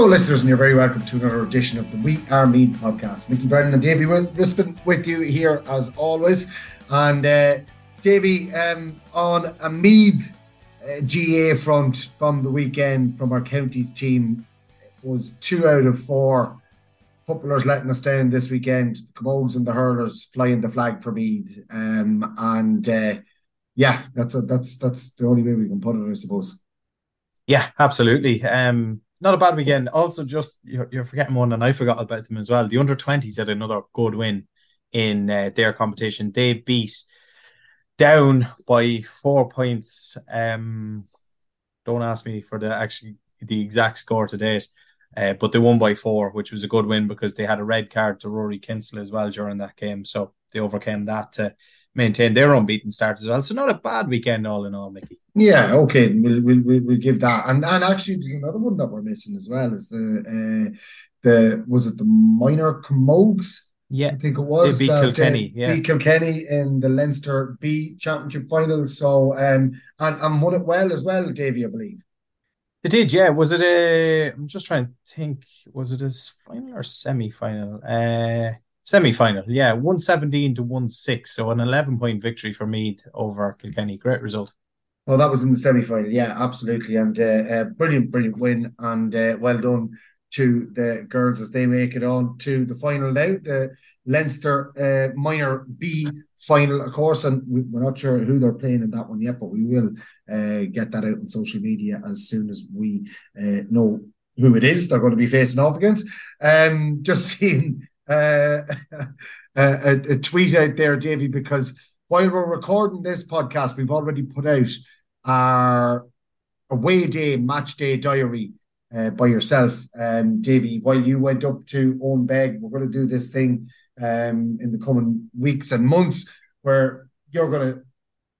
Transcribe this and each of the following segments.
Hello, listeners, and you're very welcome to another edition of the We Are Meath podcast. Mickey Brennan and Davy Rispin with you here as always. And uh, Davy, um, on a Meath uh, GA front from the weekend from our counties team, was two out of four footballers letting us down this weekend. The Camogues and the Hurlers flying the flag for Meath. Um, and uh, yeah, that's a, that's that's the only way we can put it, I suppose. Yeah, absolutely. Um, not a bad weekend. Also, just you're, you're forgetting one, and I forgot about them as well. The under 20s had another good win in uh, their competition. They beat down by four points. Um, don't ask me for the actually the exact score to date, uh, but they won by four, which was a good win because they had a red card to Rory Kinsella as well during that game. So they overcame that to maintain their unbeaten start as well. So not a bad weekend all in all, Mickey. Yeah, okay, we'll we'll, we'll give that, and and actually there's another one that we're missing as well. Is the uh, the was it the minor Camogues? Yeah, I think it was beat that, Kilkenny. yeah, beat Kilkenny in the Leinster B Championship final. So um and and won it well as well, Davy, I believe. They did, yeah. Was it a? I'm just trying to think. Was it a final or semi final? Uh semi final, yeah, one seventeen to one six. So an eleven point victory for Meath over Kilkenny. Great result. Well, that was in the semi final. Yeah, absolutely. And uh, uh, brilliant, brilliant win. And uh, well done to the girls as they make it on to the final now, the Leinster uh, Minor B final, of course. And we're not sure who they're playing in that one yet, but we will uh, get that out on social media as soon as we uh, know who it is they're going to be facing off against. Um, just seeing a, a tweet out there, Davy, because while we're recording this podcast, we've already put out our away day, match day diary uh, by yourself, um, Davy. While you went up to Owen Beg, we're going to do this thing um, in the coming weeks and months where you're going to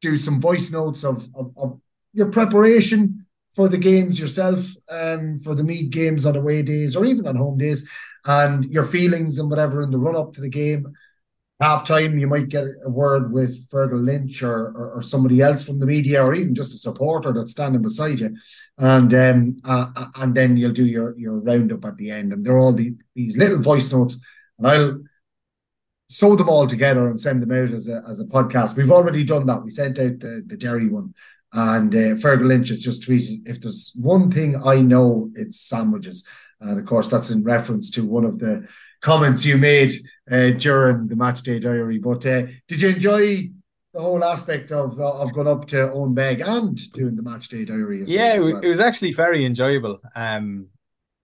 do some voice notes of, of, of your preparation for the games yourself, um, for the Meath games on away days or even on home days, and your feelings and whatever in the run up to the game half time you might get a word with Fergal Lynch or, or, or somebody else from the media or even just a supporter that's standing beside you. And um uh, uh, and then you'll do your your roundup at the end. And they're all the, these little voice notes. And I'll sew them all together and send them out as a, as a podcast. We've already done that. We sent out the, the Derry one. And uh, Fergal Lynch has just tweeted if there's one thing I know it's sandwiches. And of course that's in reference to one of the comments you made uh, during the match day diary. But uh, did you enjoy the whole aspect of uh, of going up to Owen Beg and doing the match day diary? yeah, well? it was actually very enjoyable. Um,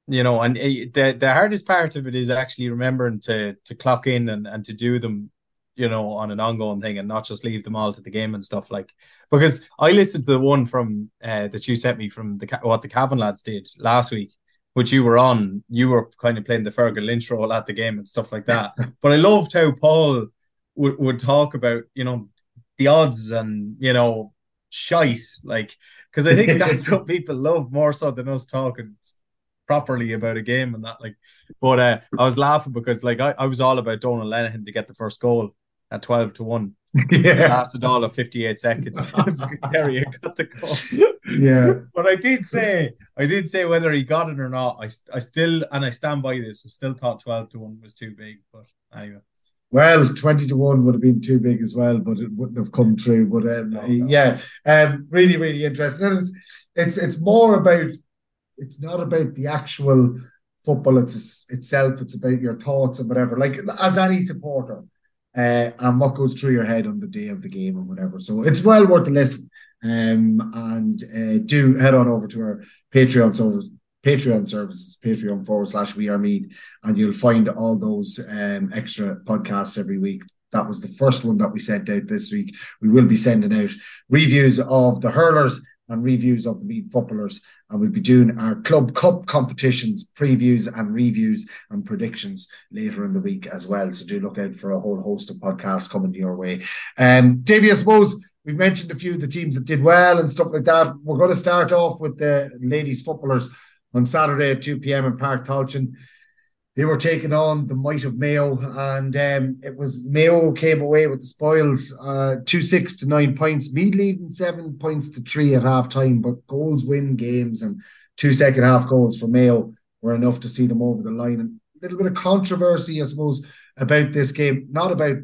you know, and uh, the the hardest part of it is actually remembering to to clock in and, and to do them you know, on an ongoing thing and not just leave them all to the game and stuff like. Because I listened to the one from uh, that you sent me from the what the Cavan lads did last week, which you were on, you were kind of playing the Fergal Lynch role at the game and stuff like that. but I loved how Paul would, would talk about, you know, the odds and, you know, shite, like, because I think that's what people love more so than us talking properly about a game and that. Like, but uh, I was laughing because, like, I, I was all about Donal Lenihan to get the first goal at 12 to 1. Yeah. Lasted all of 58 seconds. Derry got the goal. Yeah. But I did say, I did say whether he got it or not. I, I still, and I stand by this, I still thought 12 to 1 was too big. But anyway. Well, 20 to 1 would have been too big as well, but it wouldn't have come true. But um, no, no. yeah, um, really, really interesting. And it's, it's, it's more about it's not about the actual football it's, itself. It's about your thoughts and whatever. Like as any supporter, uh, and what goes through your head on the day of the game or whatever. So it's well worth a listen. Um, and uh, do head on over to our Patreon service, Patreon services, Patreon forward slash We Are Meath, and you'll find all those um, extra podcasts every week. That was the first one that we sent out this week. We will be sending out reviews of the hurlers and reviews of the Meath footballers. And we'll be doing our Club Cup competitions, previews and reviews and predictions later in the week as well. So do look out for a whole host of podcasts coming your way. Um, Davey, I suppose we've mentioned a few of the teams that did well and stuff like that. We're going to start off with the ladies footballers on Saturday at 2 p.m. in Páirc Tailteann they were taking on the might of Mayo, and um, it was Mayo came away with the spoils, uh, two six to nine points. Meath leading seven points to three at half time, but goals win games, and two second half goals for Mayo were enough to see them over the line. And a little bit of controversy, I suppose, about this game, not about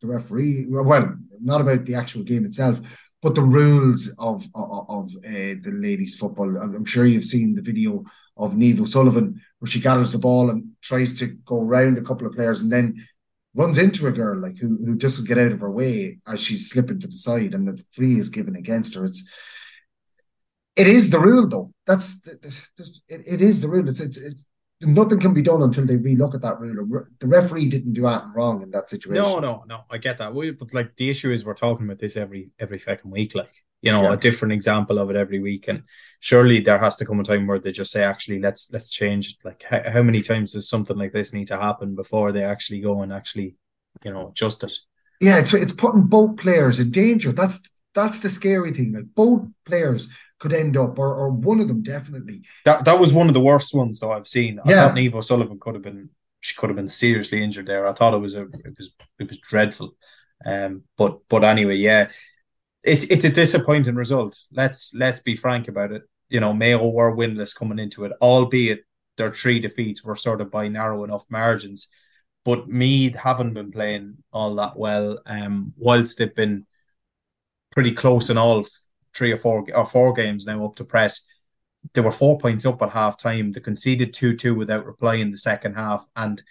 the referee, well, not about the actual game itself, but the rules of of, of uh, the ladies' football. I'm sure you've seen the video of Niamh O'Sullivan, where she gathers the ball and tries to go around a couple of players and then runs into a girl like who who doesn't get out of her way as she's slipping to the side and the free is given against her. It's it is the rule though. That's the, the, it, it is the rule. It's it's it's nothing can be done until they relook at that rule. The referee didn't do anything wrong in that situation. No, no, no. I get that. But like the issue is, we're talking about this every every fucking week. Like you know, yeah. a different example of it every week. And surely there has to come a time where they just say, actually, let's let's change it. Like how, how many times does something like this need to happen before they actually go and actually, you know, adjust it? Yeah, it's it's putting both players in danger. That's that's the scary thing. Like both players could end up, or, or one of them definitely. That that was one of the worst ones though I've seen. I yeah. thought Niamh O'Sullivan could have been she could have been seriously injured there. I thought it was a it was it was dreadful. Um but but anyway, yeah. It's it's a disappointing result. Let's let's be frank about it. You know, Mayo were winless coming into it, albeit their three defeats were sort of by narrow enough margins. But Meath haven't been playing all that well. Um, whilst they've been pretty close in all three or four or four games now up to press. They were four points up at half time. They conceded two two without reply in the second half, and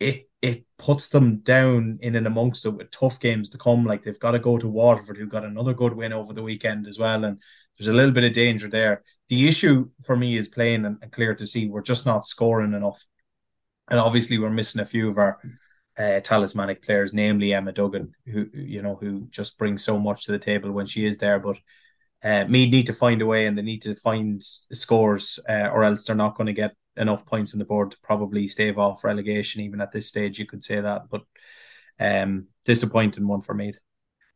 it it puts them down in and amongst it with tough games to come. Like they've got to go to Waterford, who got another good win over the weekend as well, and there's a little bit of danger there. The issue for me is plain and, and clear to see. We're just not scoring enough, and obviously we're missing a few of our uh, talismanic players, namely Emma Duggan, who you know who just brings so much to the table when she is there. But uh, Meath need to find a way, and they need to find scores, uh, or else they're not going to get enough points on the board to probably stave off relegation. Even at this stage, you could say that. But um, disappointing one for Meath.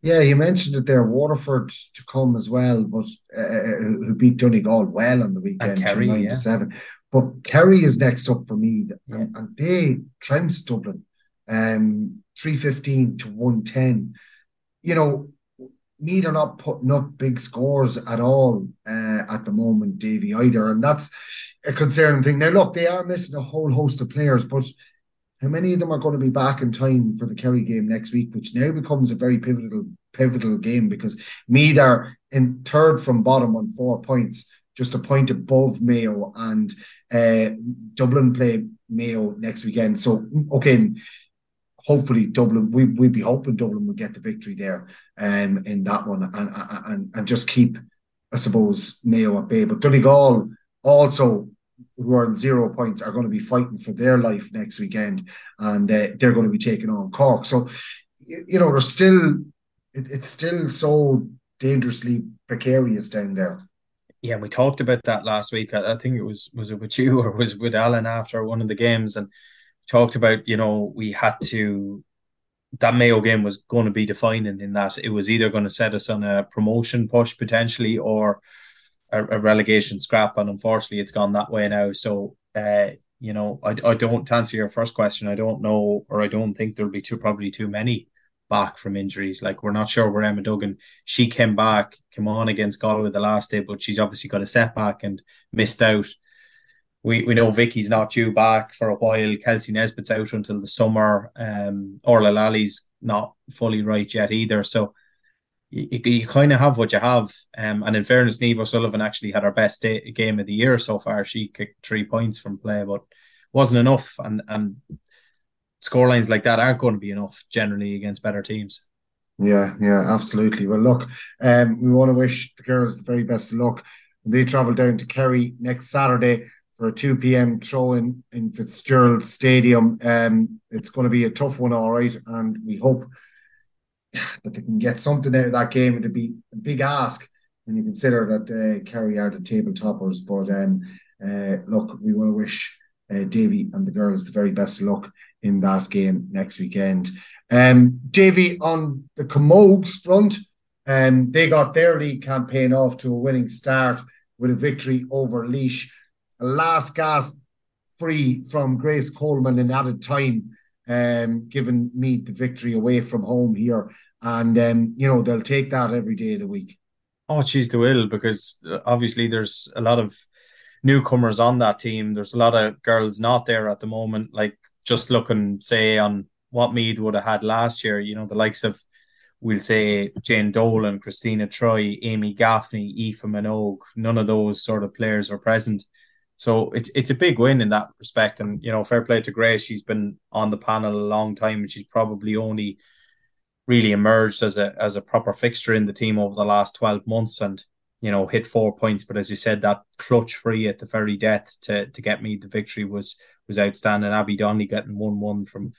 Yeah, you mentioned it there. Waterford to come as well, but uh, who beat Donegal well on the weekend, Kerry, nine yeah. to seven. But Kerry is next up for me, yeah. and, and they trounced Dublin um, 315 to 110. You know, Meath are not putting up big scores at all uh, at the moment, Davy, either. And that's a concerning thing. Now, look, they are missing a whole host of players, but how many of them are going to be back in time for the Kerry game next week, which now becomes a very pivotal pivotal game because Meath are in third from bottom on four points, just a point above Mayo, and uh, Dublin play Mayo next weekend. So, okay, hopefully Dublin, we, we'd be hoping Dublin would get the victory there um, in that one and, and, and just keep, I suppose, Mayo at bay. But Donegal also, who are on zero points, are going to be fighting for their life next weekend and uh, they're going to be taking on Cork. So, you know, there's still, it, it's still so dangerously precarious down there. Yeah, we talked about that last week. I, I think it was was it with you or was with Alan after one of the games, and talked about, you know, we had to that Mayo game was going to be defining in that it was either going to set us on a promotion push potentially or a, a relegation scrap, and unfortunately, it's gone that way now. So, uh, you know, I, I don't answer your first question. I don't know, or I don't think there'll be too probably too many back from injuries. Like we're not sure where Emma Duggan. She came back, came on against Galway the last day, but she's obviously got a setback and missed out we, we know Vicky's not due back for a while. Kelsey Nesbitt's out until the summer. Um, Orla Lally's not fully right yet either. So you, you kind of have what you have. Um, and in fairness, Niamh O'Sullivan actually had her best day, game of the year so far. She kicked three points from play, but wasn't enough. And and scorelines like that aren't going to be enough generally against better teams. Yeah, yeah, absolutely. Well, look, um, we want to wish the girls the very best of luck. They travel down to Kerry next Saturday for a 2 p.m. throw in in Fitzgerald Stadium. Um, it's going to be a tough one, all right, and we hope that they can get something out of that game. It'd be a big ask when you consider that uh, Kerry are the table toppers. But um, uh, look, we want to wish uh, Davy and the girls the very best of luck in that game next weekend. Um, Davy on the Camogues front, um, they got their league campaign off to a winning start with a victory over Laois. Last gasp free from Grace Coleman in added time, um, giving Meath the victory away from home here. And, um, you know, they'll take that every day of the week. Oh, geez, they will, because uh, obviously there's a lot of newcomers on that team. There's a lot of girls not there at the moment. Like just looking, say, on what Meath would have had last year, you know, the likes of, we'll say, Jane Dolan, Christina Troy, Amy Gaffney, Aoife Minogue, none of those sort of players are present. So it's it's a big win in that respect. And, you know, fair play to Grace. She's been on the panel a long time and she's probably only really emerged as a as a proper fixture in the team over the last 12 months. And you know, hit four points. But as you said, that clutch free at the very death to to get me the victory was was outstanding. Abby Donnelly getting one one from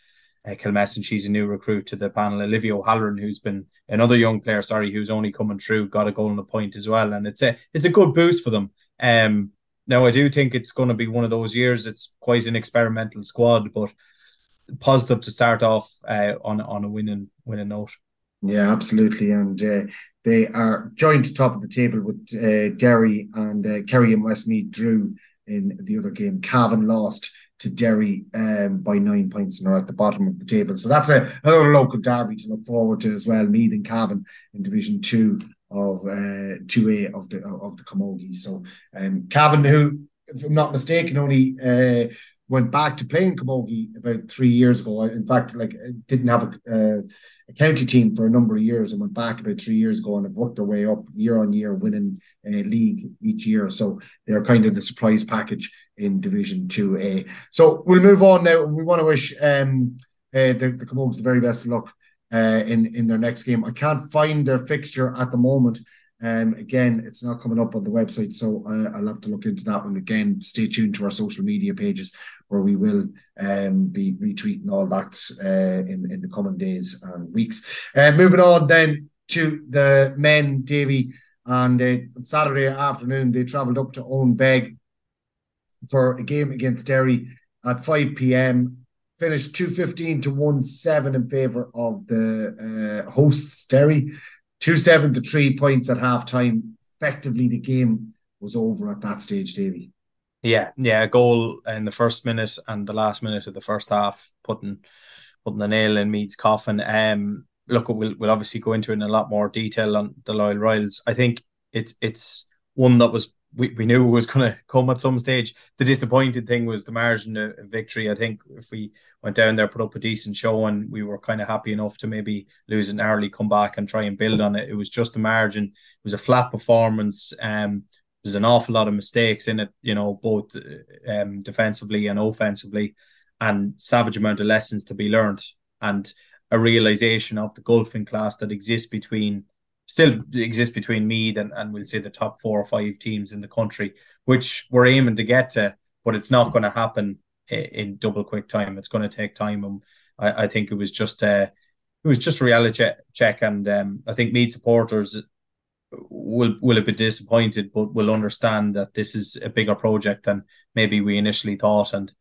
uh, Kilmessan. She's a new recruit to the panel. Olivia O'Halloran, who's been another young player, sorry, who's only coming through, got a goal and a point as well. And it's a it's a good boost for them. Um, now I do think it's going to be one of those years. It's quite an experimental squad, but positive to start off uh, on on a winning winning note. Yeah, absolutely, and uh, they are joined top of the table with uh, Derry and uh, Kerry and Westmeath drew in the other game. Cavan lost to Derry um, by nine points and are at the bottom of the table. So that's a, local derby to look forward to as well. Meath and Cavan in Division Two of uh, two A of the of the Camogies. So um, Cavan, who, if I'm not mistaken, only uh, went back to playing camogie about three years ago. In fact, like didn't have a, a, county team for a number of years and went back about three years ago and have worked their way up year on year, winning a league each year. So they're kind of the surprise package in Division Two A. So we'll move on now. We want to wish um, uh, the the the very best of luck uh, in in their next game. I can't find their fixture at the moment. Um, again, it's not coming up on the website, so uh, I'll have to look into that one again. Stay tuned to our social media pages where we will um, be retweeting all that uh, in, in the coming days and weeks. Uh, moving on then to the men, Davy, and uh, on Saturday afternoon they travelled up to Owen Beg for a game against Derry at 5 p.m. Finished 215 to 1 7 in favour of the uh, hosts, Derry. 2 7 to 3 points at half time. Effectively, the game was over at that stage, Davy. Yeah, yeah, a goal in the first minute and the last minute of the first half, putting putting the nail in Meath's coffin. Um, look, we'll we'll obviously go into it in a lot more detail on the Loyal Royals. I think it's it's one that was we, we knew it was going to come at some stage. The disappointing thing was the margin of victory. I think if we went down there, put up a decent show, and we were kind of happy enough to maybe lose it narrowly, come back and try and build on it. It was just the margin. It was a flat performance. Um, there's an awful lot of mistakes in it, you know, both um, defensively and offensively, and savage amount of lessons to be learned, and a realization of the golfing class that exists between still exists between Meath and, and we'll say the top four or five teams in the country, which we're aiming to get to, but it's not going to happen in, double quick time. It's going to take time. And I, I think it was just a, uh, it was just a reality check, and um, I think Meath supporters will will have been disappointed, but will understand that this is a bigger project than maybe we initially thought, and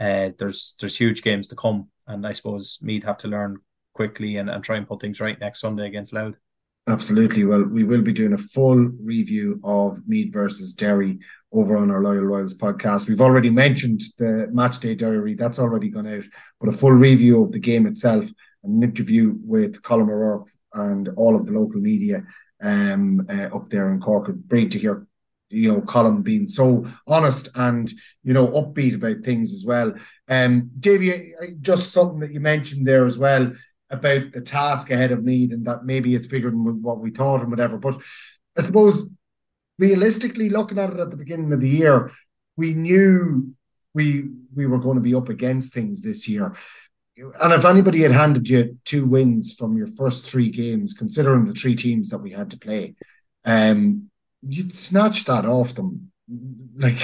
uh, there's there's huge games to come, and I suppose Meath have to learn quickly and, and try and put things right next Sunday against Louth. Absolutely. Well, we will be doing a full review of Meath versus Derry over on our Loyal Royals podcast. We've already mentioned the match day diary, that's already gone out, but a full review of the game itself, an interview with Colm O'Rourke and all of the local media um, uh, up there in Cork. Great to hear, you know, Colin being so honest and you know upbeat about things as well. Um, Davey, just something that you mentioned there as well. About the task ahead of Meath and that maybe it's bigger than what we thought and whatever. But I suppose realistically, looking at it at the beginning of the year, we knew we we were going to be up against things this year. And if anybody had handed you two wins from your first three games, considering the three teams that we had to play, um, you'd snatch that off them. Like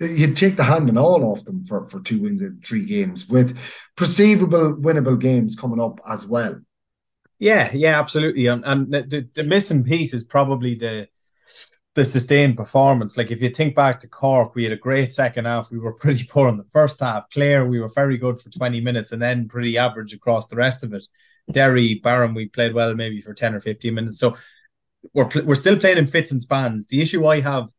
you'd take the hand and all off them for, for two wins in three games with perceivable winnable games coming up as well. Yeah, yeah, absolutely. And, and the, the missing piece is probably the the sustained performance. Like if you think back to Cork, we had a great second half. We were pretty poor in the first half. Clare, we were very good for 20 minutes and then pretty average across the rest of it. Derry, Barham, we played well maybe for 10 or 15 minutes. So we're we're still playing in fits and spans. The issue I have,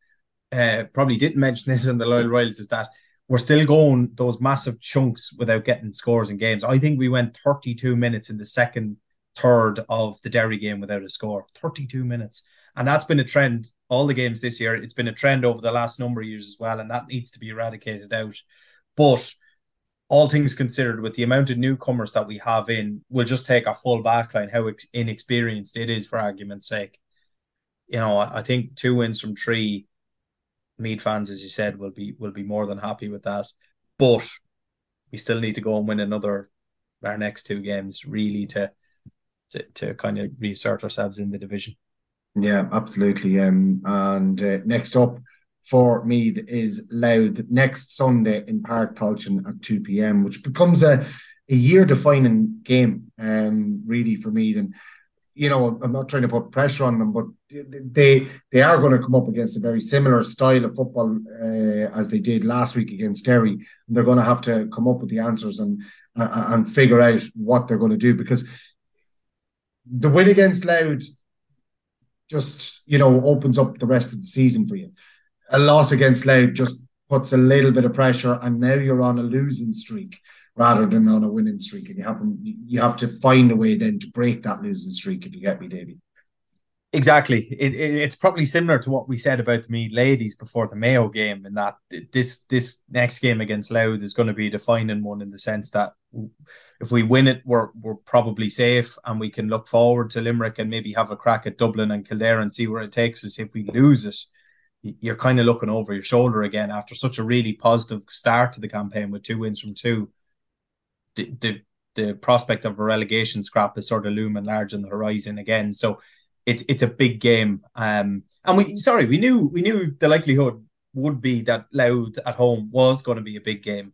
uh, probably didn't mention this in the Loyal Royals, is that we're still going those massive chunks without getting scores in games. I think we went 32 minutes in the second third of the Derry game without a score. 32 minutes. And that's been a trend all the games this year. It's been a trend over the last number of years as well, and that needs to be eradicated out. But all things considered, with the amount of newcomers that we have in, we'll just take our full backline, how inexperienced it is, for argument's sake. You know, I think two wins from three Meath fans, as you said, will be will be more than happy with that. But we still need to go and win another our next two games, really, to to, to kind of reassert ourselves in the division. Yeah, absolutely. Um, and uh, next up for me is Louth next Sunday in Páirc Tailteann at 2 p.m., which becomes a, a year defining game, um, really, for me. And, you know, I'm not trying to put pressure on them, but they they are going to come up against a very similar style of football uh, as they did last week against Derry. And they're going to have to come up with the answers and uh, and figure out what they're going to do because the win against Louth just you know opens up the rest of the season for you. A loss against Louth just puts a little bit of pressure, and now you're on a losing streak rather than on a winning streak, and you have you have to find a way then to break that losing streak. If you get me, Davy. Exactly. It, it, it's probably similar to what we said about the Meath ladies before the Mayo game, in that this this next game against Louth is going to be a defining one in the sense that if we win it, we're we're probably safe and we can look forward to Limerick and maybe have a crack at Dublin and Kildare and see where it takes us. If we lose it, you're kind of looking over your shoulder again after such a really positive start to the campaign with two wins from two. The the, the prospect of a relegation scrap is sort of looming large on the horizon again. So it's it's a big game. Um, and we sorry, we knew we knew the likelihood would be that Louth at home was going to be a big game,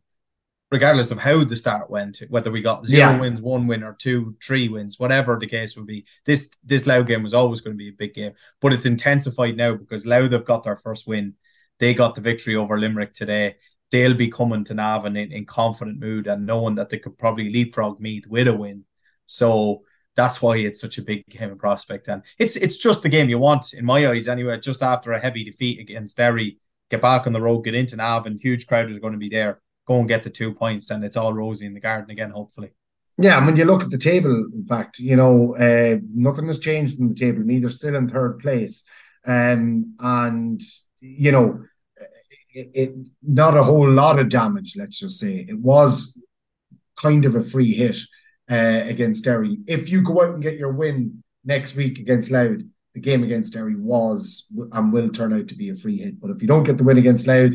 regardless of how the start went. Whether we got zero yeah. wins, one win, or two, three wins, whatever the case would be, this this Louth game was always going to be a big game. But it's intensified now because Louth have got their first win. They got the victory over Limerick today. They'll be coming to Navan in, in confident mood and knowing that they could probably leapfrog Meath with a win. So that's why it's such a big game of prospect. And it's it's just the game you want, in my eyes, anyway. Just after a heavy defeat against Derry, get back on the road, get into Navan, huge crowd is going to be there. Go and get the two points, and it's all rosy in the garden again, hopefully. Yeah, when you look at the table, in fact, you know, uh, nothing has changed in the table. Neither still in third place, um, and you know, it, it not a whole lot of damage. Let's just say it was kind of a free hit uh, against Derry. If you go out and get your win next week against Louth, the game against Derry was and will turn out to be a free hit. But if you don't get the win against Louth,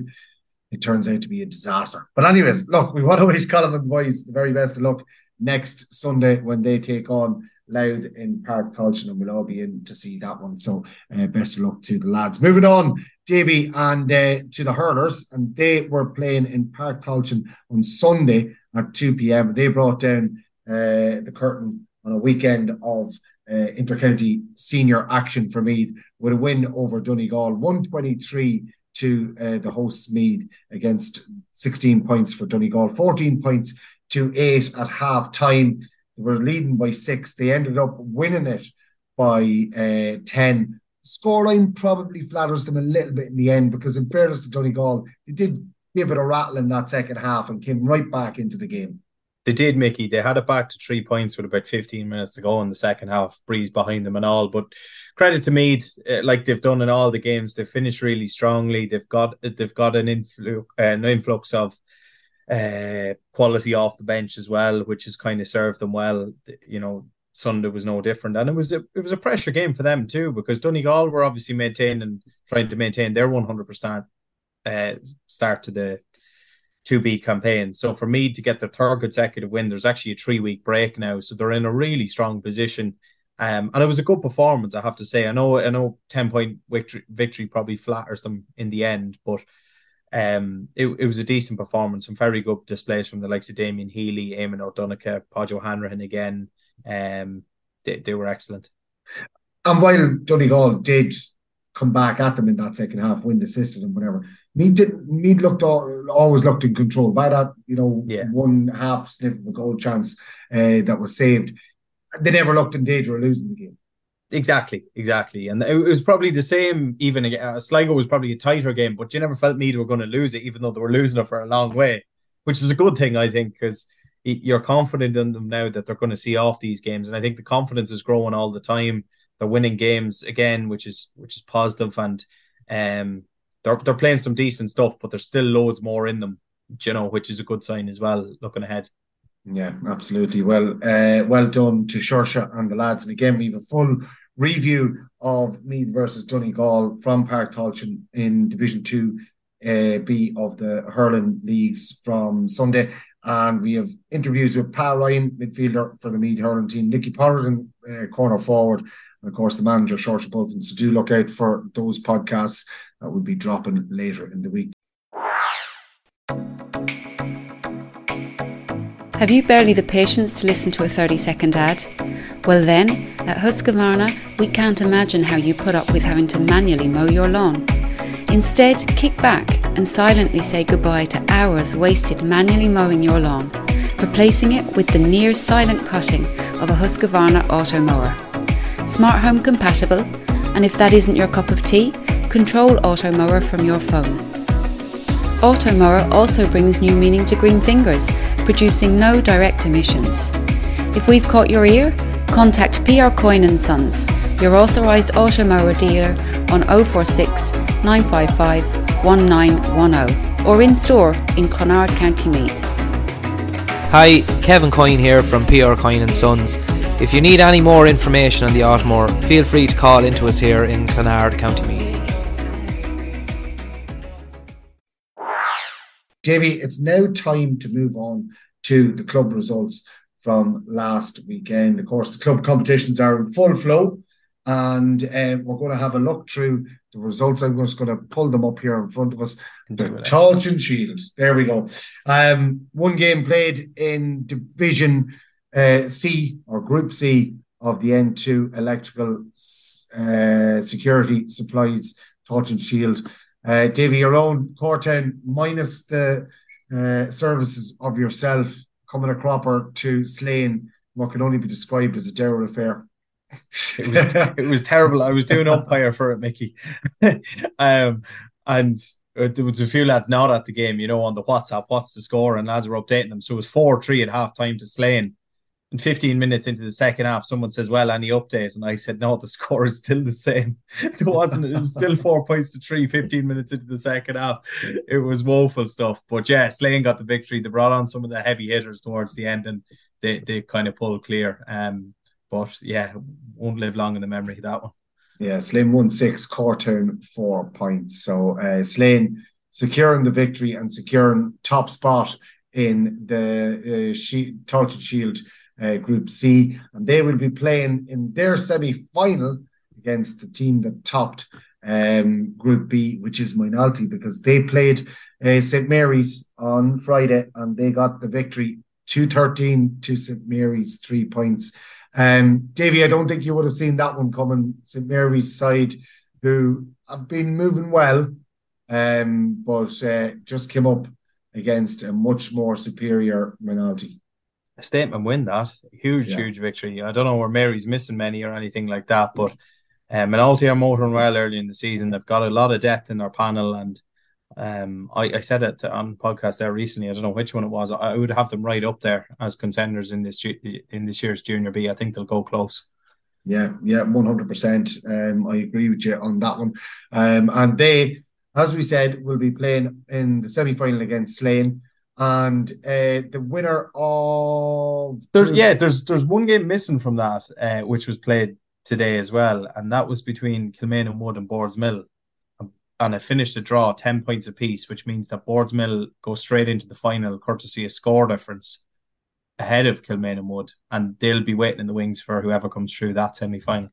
it turns out to be a disaster. But anyways, look, we want to wish Colm and the boys the very best of luck next Sunday when they take on Louth in Páirc Tailteann, and we'll all be in to see that one. So uh, best of luck to the lads. Moving on, Davy, and uh, to the hurlers, and they were playing in Páirc Tailteann on Sunday at 2 p.m. They brought down uh, the curtain on a weekend of uh, intercounty senior action for Meath with a win over Donegal, 123 to uh, the hosts Meath against 16 points for Donegal, 14 points to eight at half time. They were leading by six. They ended up winning it by uh, 10. Scoreline probably flatters them a little bit in the end because, in fairness to Donegal, they did give it a rattle in that second half and came right back into the game. They did, Mickey. They had it back to three points with about 15 minutes to go in the second half, breeze behind them and all. But credit to Meath, uh, like they've done in all the games, they've finished really strongly. They've got they've got an influx, uh, an influx of uh, quality off the bench as well, which has kind of served them well. You know, Sunday was no different, and it was a it was a pressure game for them too because Donegal were obviously maintaining, trying to maintain their one hundred percent uh, start to the two B campaign. So for me to get the third consecutive win, there's actually a three week break now, so they're in a really strong position. Um, and it was a good performance, I have to say. I know, I know, ten point victory, victory probably flatters them in the end, but um, it, it was a decent performance. Some very good displays from the likes of Damien Healy, Eamon O'Donoghue, Podge O'Hanrahan again. Um, they, they were excellent. And while Donegal did come back at them in that second half, win assisted and whatever, Meath did Meath looked all, always looked in control by that, you know, yeah. one half sniff of a goal chance uh, that was saved. They never looked in danger of losing the game. Exactly, exactly, and it was probably the same. Even uh, Sligo was probably a tighter game, but you never felt Meath were going to lose it, even though they were losing it for a long way, which is a good thing, I think, because you're confident in them now that they're going to see off these games, and I think the confidence is growing all the time. They're winning games again, which is which is positive, and um, they're they're playing some decent stuff, but there's still loads more in them, you know, which is a good sign as well. Looking ahead. Yeah, absolutely. Well, uh, well done to Seoirse and the lads. And again, we have a full review of Meath versus Donegal from Páirc Tailteann in Division Two uh, B of the hurling leagues from Sunday. And we have interviews with Paul Ryan, midfielder for the Meath hurling team, Nicky Potterton, uh, corner forward, and of course the manager, Seoirse Bulfin. So do look out for those podcasts that will be dropping later in the week. Have you barely the patience to listen to a 30 second ad? Well, then, at Husqvarna, we can't imagine how you put up with having to manually mow your lawn. Instead, kick back and silently say goodbye to hours wasted manually mowing your lawn, replacing it with the near silent cutting of a Husqvarna auto mower. Smart home compatible, and if that isn't your cup of tea, control auto mower from your phone. Auto mower also brings new meaning to green fingers, producing no direct emissions. If we've caught your ear, contact PR and Sons, your authorised auto mower dealer on 046 955 1910 or in store in Clonard, County Meath. Hi, Kevin Coyne here from PR Coyne Sons. If you need any more information on the Automower, feel free to call into us here in Clonard, County Meath. Davy, it's now time to move on to the club results from last weekend. Of course, the club competitions are in full flow, and um, we're going to have a look through the results. I'm just going to pull them up here in front of us. The Tailteann Shield. There we go. Um, one game played in Division uh, C or Group C of the N2 Electrical uh, Security Supplies Tailteann Shield. Uh, Davy, your own Cortown minus the uh, services of yourself coming a cropper to Slane, what can only be described as a dour affair. it was it was terrible. I was doing umpire for it, Mickey, um, and uh, there was a few lads not at the game, you know, on the WhatsApp, what's the score, and lads were updating them. So it was four three at half time to Slane, and 15 minutes into the second half, someone says, Well, any update? And I said, No, the score is still the same. It wasn't, it was still four points to three, 15 minutes into the second half. It was woeful stuff. But yeah, Slane got the victory. They brought on some of the heavy hitters towards the end and they, they kind of pulled clear. Um, but yeah, won't live long in the memory, that one. Yeah, Slane won six, Cortown four points. So uh, Slane securing the victory and securing top spot in the uh, she- Shield uh, Group C, and they will be playing in their semi final against the team that topped um, Group B, which is Moynalty, because they played uh, St Mary's on Friday and they got the victory 213 to St Mary's, three points. Um, Davy, I don't think you would have seen that one coming. St Mary's side, who have been moving well, um, but uh, just came up against a much more superior Moynalty a statement win that. Huge yeah. huge victory. I don't know where mary's missing many or anything like that but um Moynalty are motoring well early in the season. They've got a lot of depth in their panel and um I, I said it on podcast there recently. I don't know which one it was. I would have them right up there as contenders in this in this year's junior B. I think they'll go close. Yeah yeah 100% um I agree with you on that one. Um and they as we said will be playing in the semi-final against Slane and uh, the winner of there's yeah there's there's one game missing from that uh, which was played today as well and that was between Kilmainham Wood and Boardsmill and it finished a draw 10 points apiece which means that Boardsmill go straight into the final courtesy of score difference ahead of Kilmainham Wood and they'll be waiting in the wings for whoever comes through that semi-final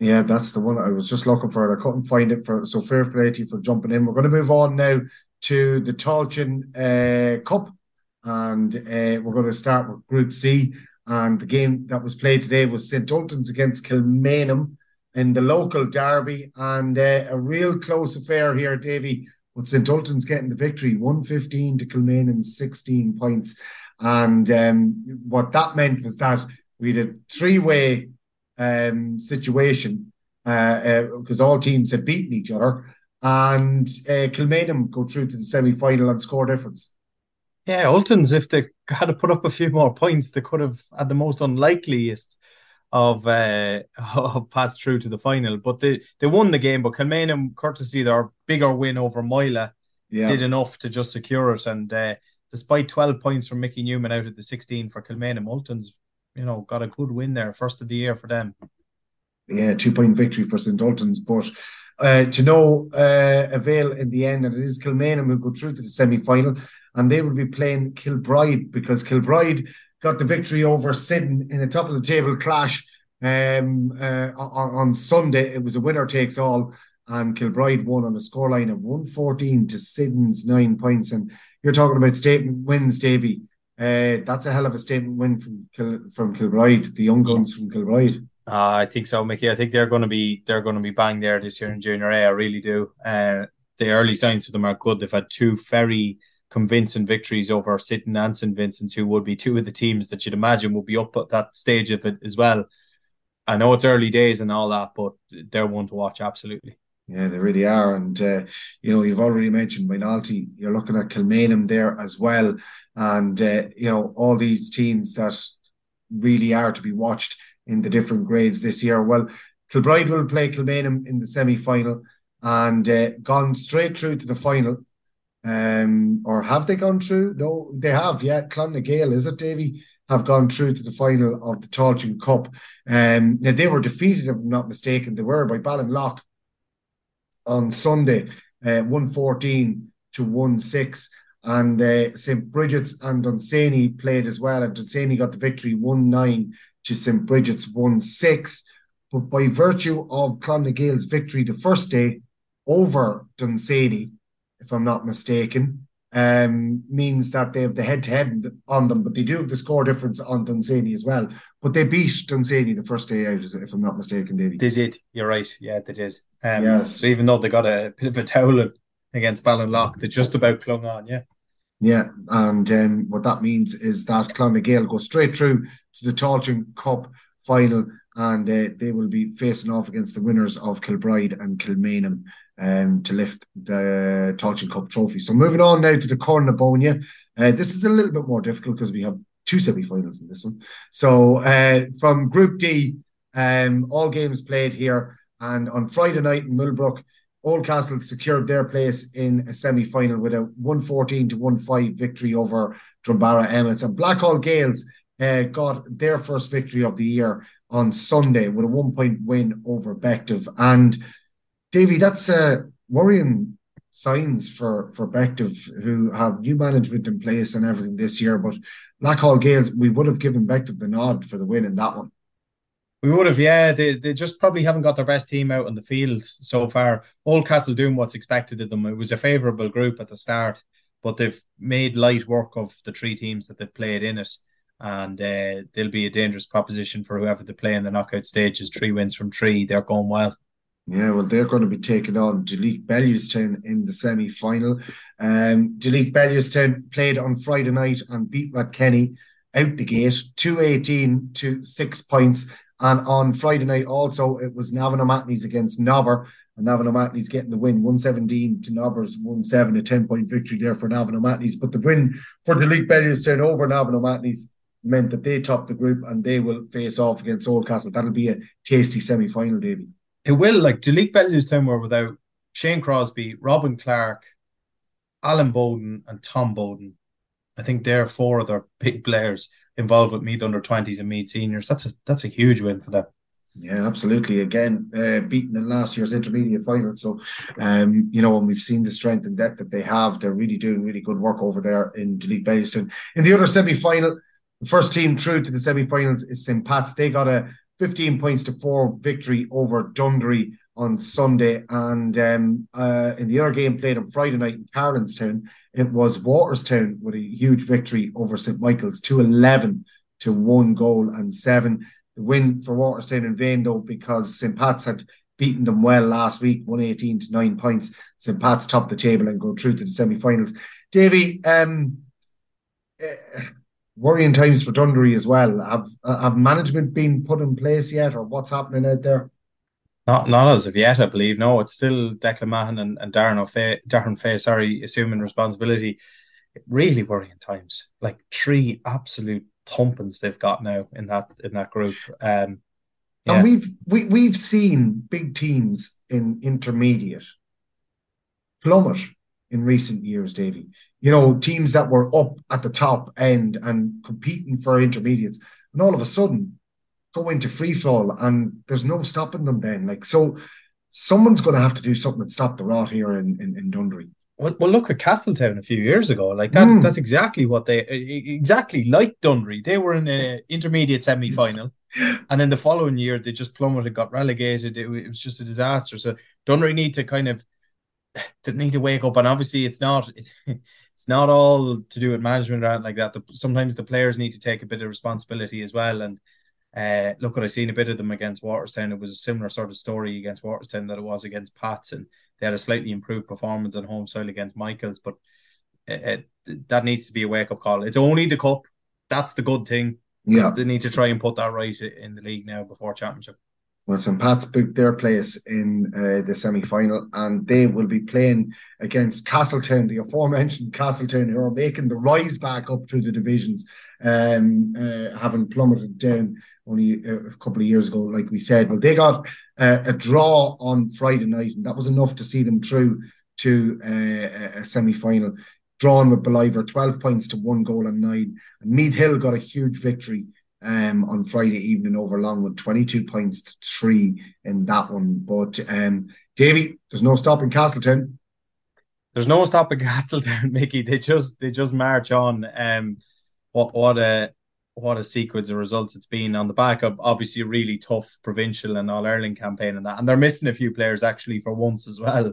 yeah, that's the one I was just looking for. I couldn't find it for so fair play to you for jumping in. We're going to move on now to the Tailteann uh, Cup, and uh, we're going to start with Group C. And the game that was played today was St Ultan's against Kilmainham in the local derby, and uh, a real close affair here, Davy. But St Ultan's getting the victory, one fifteen to Kilmainham, sixteen points. And um, what that meant was that we had a three way um, situation because uh, uh, all teams had beaten each other and uh, Kilmainham go through to the semi final and score difference. Yeah, Ultans, if they had to put up a few more points, they could have had the most unlikeliest of uh of passed through to the final. But they they won the game, but Kilmainham, courtesy their bigger win over Moyla, yeah. did enough to just secure it. And uh, despite 12 points from Mickey Newman out of the 16 for Kilmainham, Ultans, you know, got a good win there, first of the year for them. Yeah, two point victory for St. Ultans, but uh, to no uh, avail in the end. And it is Kilmainham who go through to the semi final, and they will be playing Kilbride because Kilbride got the victory over Syddan in a top of the table clash um, uh, on, on, Sunday. It was a winner takes all, and Kilbride won on a scoreline of 114 to Syddan's nine points. And you're talking about statement wins, Davy. Uh, that's a hell of a statement win from Kil- from Kilbride, the young guns from Kilbride. Uh, I think so, Mickey. I think they're going to be they're going to be bang there this year in Junior A. I really do. Uh, the early signs for them are good. They've had two very convincing victories over Syddan and St Vincent's, who would be two of the teams that you'd imagine would be up at that stage of it as well. I know it's early days and all that, but they're one to watch absolutely. Yeah, they really are. And, uh, you know, you've already mentioned Moynalty. You're looking at Kilmainham there as well. And, uh, you know, all these teams that really are to be watched in the different grades this year. Well, Kilbride will play Kilmainham in the semi final and uh, gone straight through to the final. Um, or have they gone through? No, they have. Yeah, Clonagale, is it, Davy? Have gone through to the final of the Tailteann Cup. Um, now they were defeated, if I'm not mistaken. They were by Ballinlough on Sunday, uh, 114 to 1 6. And uh, St. Bridget's and Dunsany played as well. And Dunsany got the victory 1 9 to St. Bridget's 1 6. But by virtue of Clonagale's victory the first day over Dunsany, if I'm not mistaken, um, means that they have the head to head on them, but they do have the score difference on Dunsany as well. But they beat Dunsany the first day out, if I'm not mistaken, Davy. They did. You're right. Yeah, they did. Um, yes. So even though they got a bit of a towel against Ballinlough, they just about clung on. Yeah. Yeah, and um, what that means is that Clonagale go straight through to the Tailteann Cup final, and uh, they will be facing off against the winners of Kilbride and Kilmainham um, to lift the Tailteann Cup trophy. So moving on now to the Cornabonia. Uh, this is a little bit more difficult because we have two semi-finals in this one. So uh, from Group D, um, all games played here, and on Friday night in Millbrook, Oldcastle secured their place in a semi final with a 114 to 1 5 victory over Drumbaragh Emmets. And Blackhall Gaels uh, got their first victory of the year on Sunday with a one point win over Bective. And Davy, that's uh, worrying signs for, for Bective, who have new management in place and everything this year. But Blackhall Gaels, we would have given Bective the nod for the win in that one. We would have, yeah. They, they just probably haven't got their best team out on the field so far. Oldcastle doing what's expected of them. It was a favourable group at the start, but they've made light work of the three teams that they've played in it. And uh, they'll be a dangerous proposition for whoever they play in the knockout stages. Three wins from three, they're going well. Yeah, well, they're going to be taking on Duleek Bellewstown in the semi final. Um, Duleek Bellewstown played on Friday night and beat Kenny out the gate, 218 to six points. And on Friday night, also, it was Navan O'Mahony's against Nobber. And Navan O'Mahony's getting the win 117 to Nobber's 1 7, a 10 point victory there for Navan O'Mahony's. But the win for Duleek Bellewstown over Navan O'Mahony's meant that they topped the group and they will face off against Oldcastle. That'll be a tasty semi final, Davy. It will. Like Duleek Bellewstown were without Shane Crosby, Robin Clark, Alan Bowden, and Tom Bowden I think they're four of their big players involved with Meath under twenties and Meath seniors. That's a that's a huge win for them. Yeah, absolutely. Again, uh, beaten in last year's intermediate final. So, um, you know, and we've seen the strength and depth that they have. They're really doing really good work over there in Delete Basin. In the other semi final, the first team through to the semi finals is St. Pat's. They got a 15 points to four victory over Dunderry on Sunday. And um, uh, in the other game played on Friday night in Carlanstown, it was Walterstown with a huge victory over St. Michael's, 211 to one goal and seven. The win for Walterstown in vain, though, because St. Pat's had beaten them well last week, 118 to nine points. St. Pat's top the table and go through to the semi finals. Davy, um, uh, worrying times for Dunderry as well. Have have management been put in place yet, or what's happening out there? Not not as of yet, I believe. No, it's still Declan Mahan and, and Darren O'Fay, Darren Fay, sorry, assuming responsibility. Really worrying times. Like three absolute thumpings they've got now in that in that group. Um, yeah. And we've we, we've seen big teams in intermediate plummet in recent years, Davy you know, teams that were up at the top end and competing for intermediates, and all of a sudden go into free fall, and there's no stopping them. Then, like, so someone's going to have to do something to stop the rot here in in, in Dunderry. Well, well, look at Castletown a few years ago. Like that, mm. that's exactly what they exactly like Dunderry. They were in an intermediate semi final, and then the following year they just plummeted, got relegated. It, it was just a disaster. So Dunderry need to kind of need to wake up, and obviously it's not. It, it's not all to do with management or like that. The, sometimes the players need to take a bit of responsibility as well. And uh, look what I've seen a bit of them against Walterstown. It was a similar sort of story against Walterstown that it was against Pats, and they had a slightly improved performance on home soil against Michaels. But it, it, that needs to be a wake up call. It's only the cup. That's the good thing. Yeah, they need to try and put that right in the league now before championship. Well, St. Pat's booked their place in uh, the semi final, and they will be playing against Castletown, the aforementioned Castletown, who are making the rise back up through the divisions, um, uh, having plummeted down only a, couple of years ago, like we said. Well, they got uh, a draw on Friday night, and that was enough to see them through to uh, a semi final. Drawn with Ballivor, 12 points to one goal and nine. And Meath Hill got a huge victory um, on Friday evening over Longwood, 22 points to three in that one. But um, Davy, there's no stopping Castletown. There's no stopping Castletown, Mickey. They just they just march on. Um, what what a what a sequence of results it's been on the back of obviously a really tough provincial and all Ireland campaign and that, and they're missing a few players actually for once as well.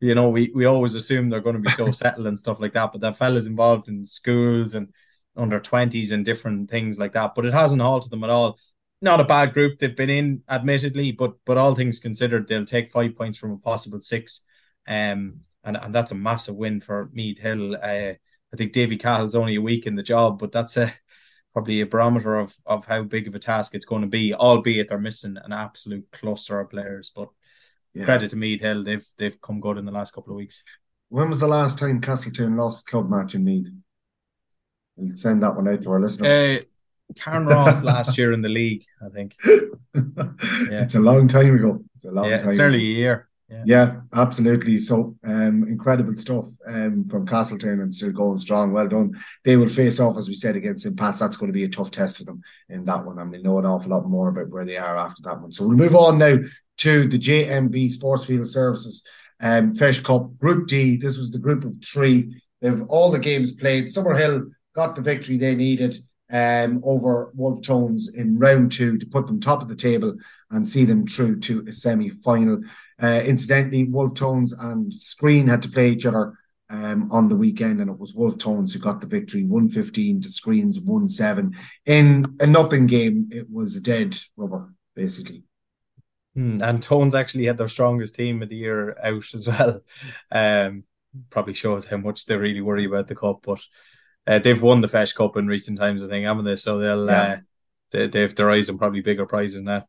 You know, we we always assume they're going to be so settled and stuff like that, but that fella's involved in schools and under 20s and different things like that. But it hasn't halted them at all. Not a bad group they've been in, admittedly, but but all things considered, they'll take five points from a possible six. Um, and, and that's a massive win for Meath Hill. Uh, I think Davy Cahill's only a week in the job, but that's a probably a barometer of of how big of a task it's going to be, albeit they're missing an absolute cluster of players. But yeah. credit to Meath Hill, they've they've come good in the last couple of weeks. When was the last time Castletown lost a club match in Meath? We'll send that one out to our listeners. Uh, Carnaross last year in the league, I think. yeah. It's a long time ago. It's a long yeah, time. It's nearly a year. Yeah. yeah, absolutely. So um, incredible stuff um, from Castletown and still going strong. Well done. They will face off, as we said, against St. Pat's. That's going to be a tough test for them in that one. I mean, know an awful lot more about where they are after that one. So we'll move on now to the JMB Sports Field Services um, Feis Cup Group D. This was the group of three. They've all the games played. Summerhill got the victory they needed um, over Wolf Tones in round two to put them top of the table and see them through to a semi final. Uh, incidentally, Wolf Tones and Skryne had to play each other um, on the weekend, and it was Wolf Tones who got the victory 115 to Skryne's 1 7. In a nothing game, it was a dead rubber, basically. Hmm, and Tones actually had their strongest team of the year out as well. Um, probably shows how much they really worry about the cup, but uh, they've won the Feis Cup in recent times, I think, haven't they? So they'll yeah. uh, they, they've their eyes on probably bigger prizes now.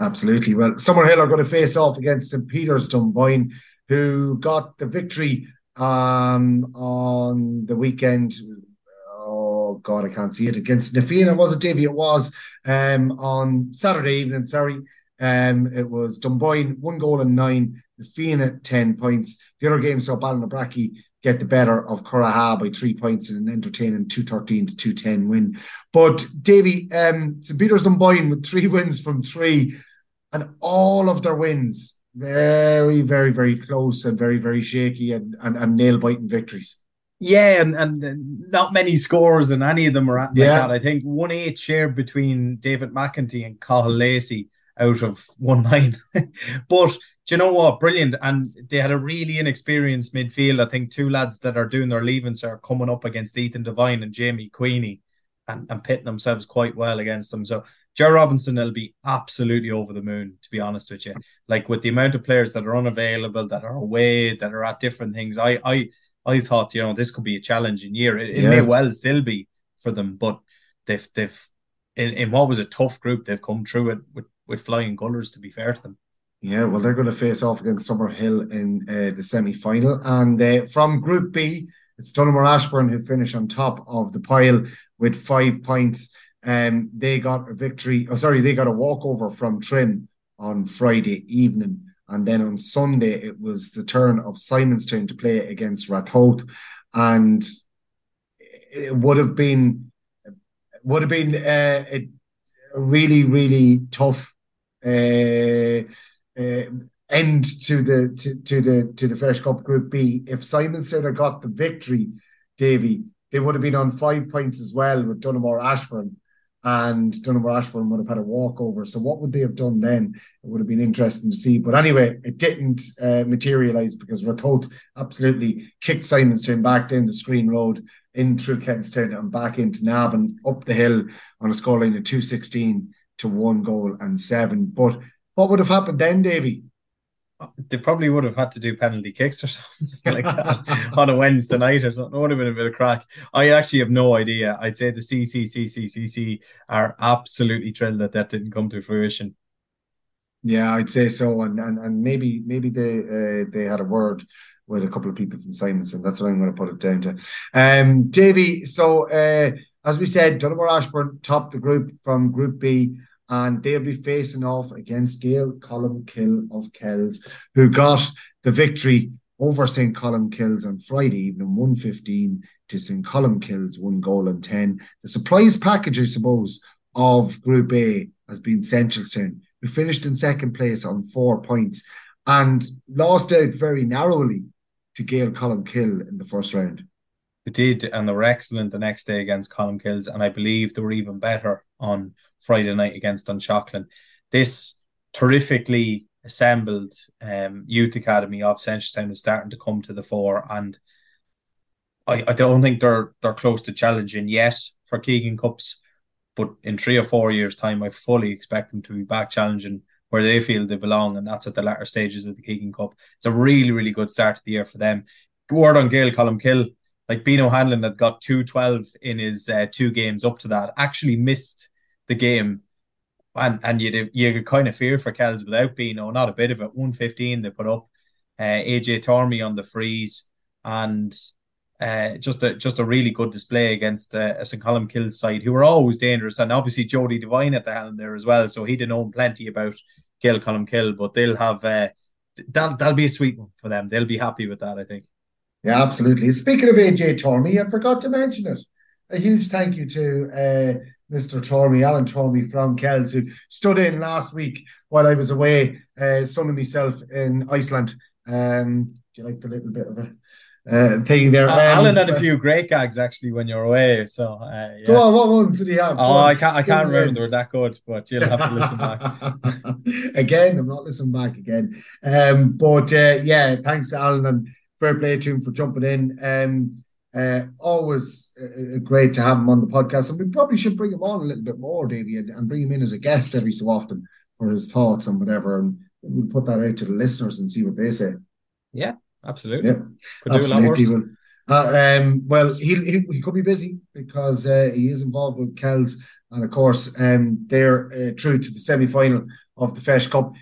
Absolutely. Well, Summerhill are going to face off against St. Peter's Dunboyne, who got the victory um, on the weekend. Oh God, I can't see it against Na Fianna. Was it Davy? It was um, on Saturday evening. Sorry, um, it was Dunboyne one goal and nine. Na Fianna ten points. The other game saw Ballinabrackey get the better of Curraha by three points in an entertaining 213 to 210 win. But Davy, um, St. Peter's Dunboyne with three wins from three, and all of their wins very, very, very close and very, very shaky and, and, and nail biting victories. Yeah, and, and not many scores and any of them are at like yeah. that. I think one eight shared between David McEntee and Cathal Lacey out of one nine. but do you know what? Brilliant. And they had a really inexperienced midfield. I think two lads that are doing their leavings are coming up against Ethan Devine and Jamie Queenie and, and pitting themselves quite well against them. So Joe Robinson will be absolutely over the moon, to be honest with you. Like with the amount of players that are unavailable, that are away, that are at different things. I I I thought, you know, this could be a challenging year. It, yeah. it may well still be for them, but they've they've in, in what was a tough group, they've come through it with, with flying colours, to be fair to them. Yeah, well, they're going to face off against Summerhill in uh, the semi final. And uh, from Group B, it's Donaghmore Ashbourne who finish on top of the pile with five points. Um, they got a victory, oh, sorry, they got a walkover from Trim on Friday evening. And then on Sunday, it was the turn of Simonstown to play against Ratoath. And it would have been would have been uh, a really, really tough uh, uh, end to the to, to the to the Feis Cup Group B. If Simonstown had got the victory, Davy, they would have been on five points as well with Donaghmore Ashbourne, and Donaghmore Ashbourne would have had a walkover. So what would they have done then? It would have been interesting to see. But anyway, it didn't uh, materialise because Ratoath absolutely kicked Simonstown back down the Skryne Road in through Kentstown and back into Navan up the hill on a scoreline of 216 to one goal and seven. But what would have happened then, Davy? They probably would have had to do penalty kicks or something like that on a Wednesday night or something. It would have been a bit of crack. I actually have no idea. I'd say the CCCCCC are absolutely thrilled that that didn't come to fruition. Yeah, I'd say so, and and, and maybe maybe they uh, they had a word with a couple of people from Simonstown. That's what I'm going to put it down to. Um, Davy. So uh, as we said, Donaghmore Ashbourne topped the group from Group B and they'll be facing off against Gael Colmcille of Kells, who got the victory over St. Colmcille's on Friday evening, 115 to St. Colmcille's one goal and 10. The surprise package, I suppose, of Group A has been Seneschalstown, who finished in second place on four points and lost out very narrowly to Gael Colmcille in the first round. They did, and they were excellent the next day against Colmcille's, and I believe they were even better on Friday night against Dunshaughlin. This terrifically assembled um, youth academy of Seneschalstown is starting to come to the fore, and I, I don't think they're they're close to challenging yet for Keegan Cups, but in three or four years' time, I fully expect them to be back challenging where they feel they belong, and that's at the latter stages of the Keegan Cup. It's a really, really good start to the year for them. Word on Gael Colmcille, like Beano Hanlon that got 212 in his uh, two games up to that, actually missed the game. And and you you kind of fear for Kells without being no, not a bit of it. 115 they put up. Uh, AJ Tormey on the freeze and uh, just a just a really good display against uh, a St. Colmcille side who were always dangerous, and obviously Jody Devine at the helm there as well. So he didn't know plenty about Gael Kill, but they'll have uh, that that'll be a sweet one for them. They'll be happy with that, I think. Yeah, absolutely. Speaking of AJ Tormey, I forgot to mention it. A huge thank you to uh, Mr. Tormey, Alan Tormey from Kells, who stood in last week while I was away, uh, sunning myself in Iceland. Um, do you like the little bit of a uh, thing there? Uh, um, Alan had a few great gags actually when you're away. So, uh, yeah. go on, what ones did he have? oh, I can't, I can't remember. They were that good, but you'll have to listen back. again, I'm not listening back again. Um, but uh, yeah, thanks to Alan and fair play to him for jumping in. Um, uh, always uh, great to have him on the podcast, and we probably should bring him on a little bit more, Davey, and, and bring him in as a guest every so often for his thoughts and whatever. And we'll put that out to the listeners and see what they say. Yeah, absolutely. Yeah, could absolutely. do a lot uh, um, well, he, he, he could be busy because uh, he is involved with Kells, and of course, um, they're uh, through to the semi final of the Feis Cup.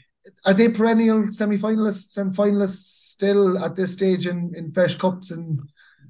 Are they perennial semi finalists and finalists still at this stage in in Feis Cups and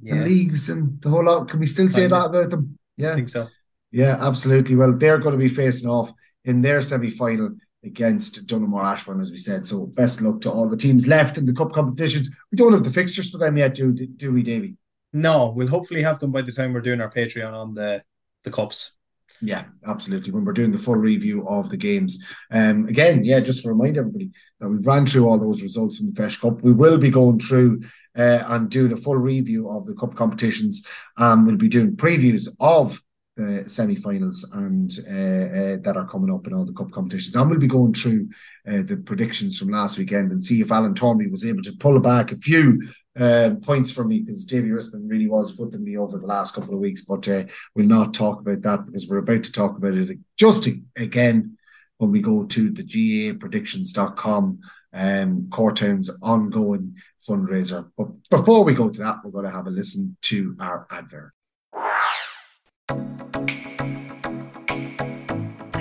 yeah. and leagues and the whole lot. Can we still say that about them? Yeah, I think so. Yeah, absolutely. Well, they're going to be facing off in their semi final against Donaghmore Ashbourne, as we said. So best luck to all the teams left in the cup competitions. We don't have the fixtures for them yet, do, do we, Davy? No, we'll hopefully have them by the time we're doing our Patreon on the the cups. Yeah, absolutely. When we're doing the full review of the games. Um, again, yeah, just to remind everybody that we've ran through all those results in the Feis Cup. We will be going through uh, and doing a full review of the cup competitions. Um, we'll be doing previews of the semi-finals and uh, uh, that are coming up in all the cup competitions. And we'll be going through uh, the predictions from last weekend and see if Alan Tormey was able to pull back a few uh, points for me because Davy Risman really was putting me over the last couple of weeks. But uh, we'll not talk about that because we're about to talk about it just again when we go to the GAApredictions.com um, Cortown's ongoing fundraiser. But before we go to that, we're going to have a listen to our advert.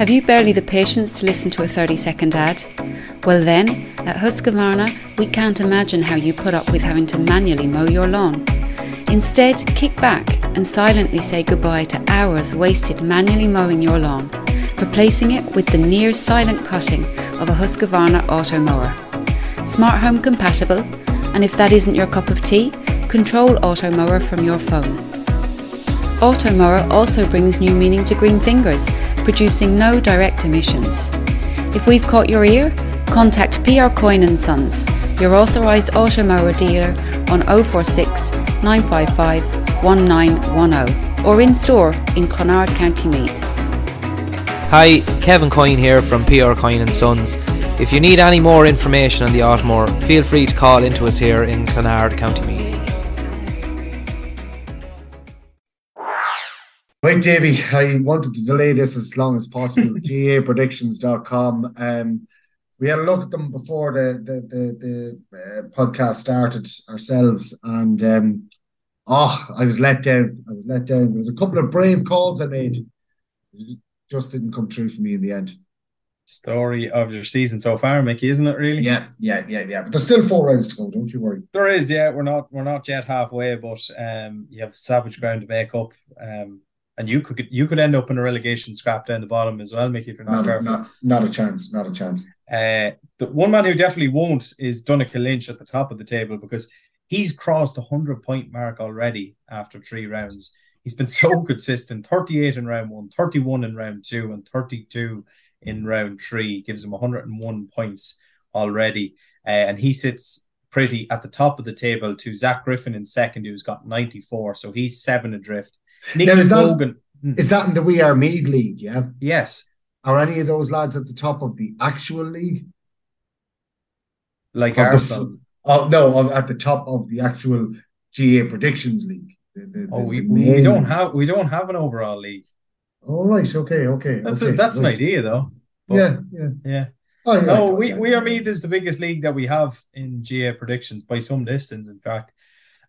Have you barely the patience to listen to a 30 second ad? Well, then, at Husqvarna, we can't imagine how you put up with having to manually mow your lawn. Instead, kick back and silently say goodbye to hours wasted manually mowing your lawn, replacing it with the near silent cutting of a Husqvarna auto mower. Smart home compatible, and if that isn't your cup of tea, control auto mower from your phone. Auto mower also brings new meaning to green fingers, producing no direct emissions. If we've caught your ear, Contact PR and Sons, your authorised automower dealer on 046 955 1910 or in store in Clonard, County Meath. Hi, Kevin Coyne here from PR Coyne Sons. If you need any more information on the Automower, feel free to call into us here in Clonard, County Meath. Right, Davy, I wanted to delay this as long as possible. GAApredictions.com. Um, we had a look at them before the the the, the uh, podcast started ourselves, and um, oh, I was let down. I was let down. There was a couple of brave calls I made, just didn't come true for me in the end. Story of your season so far, Mickey, isn't it? Really? Yeah, yeah, yeah, yeah. But there's still four rounds to go. Don't you worry. There is. Yeah, we're not we're not yet halfway, but um, you have savage ground to make up. Um, and you could you could end up in a relegation scrap down the bottom as well, Mickey, if you're not, not careful. Not, not a chance. Not a chance. Uh, the one man who definitely won't is Donncha Lynch at the top of the table because he's crossed the 100 point mark already after three rounds. He's been so consistent 38 in round one, 31 in round two, and 32 in round three. Gives him 101 points already. Uh, and he sits pretty at the top of the table to Zach Griffin in second, who's got 94. So he's seven adrift. Nicky now, is, that, hmm. is that in the We Are Meath League? Yeah. Yes. Are any of those lads at the top of the actual league? Like Arsenal? oh no, at the top of the actual GA predictions league. The, the, oh, we, we don't have we don't have an overall league. Oh right, okay, okay. That's okay, a, that's right. an idea though. But, yeah, yeah, yeah. Oh, yeah, no, we, we are Meath is the biggest league that we have in GA predictions by some distance, in fact.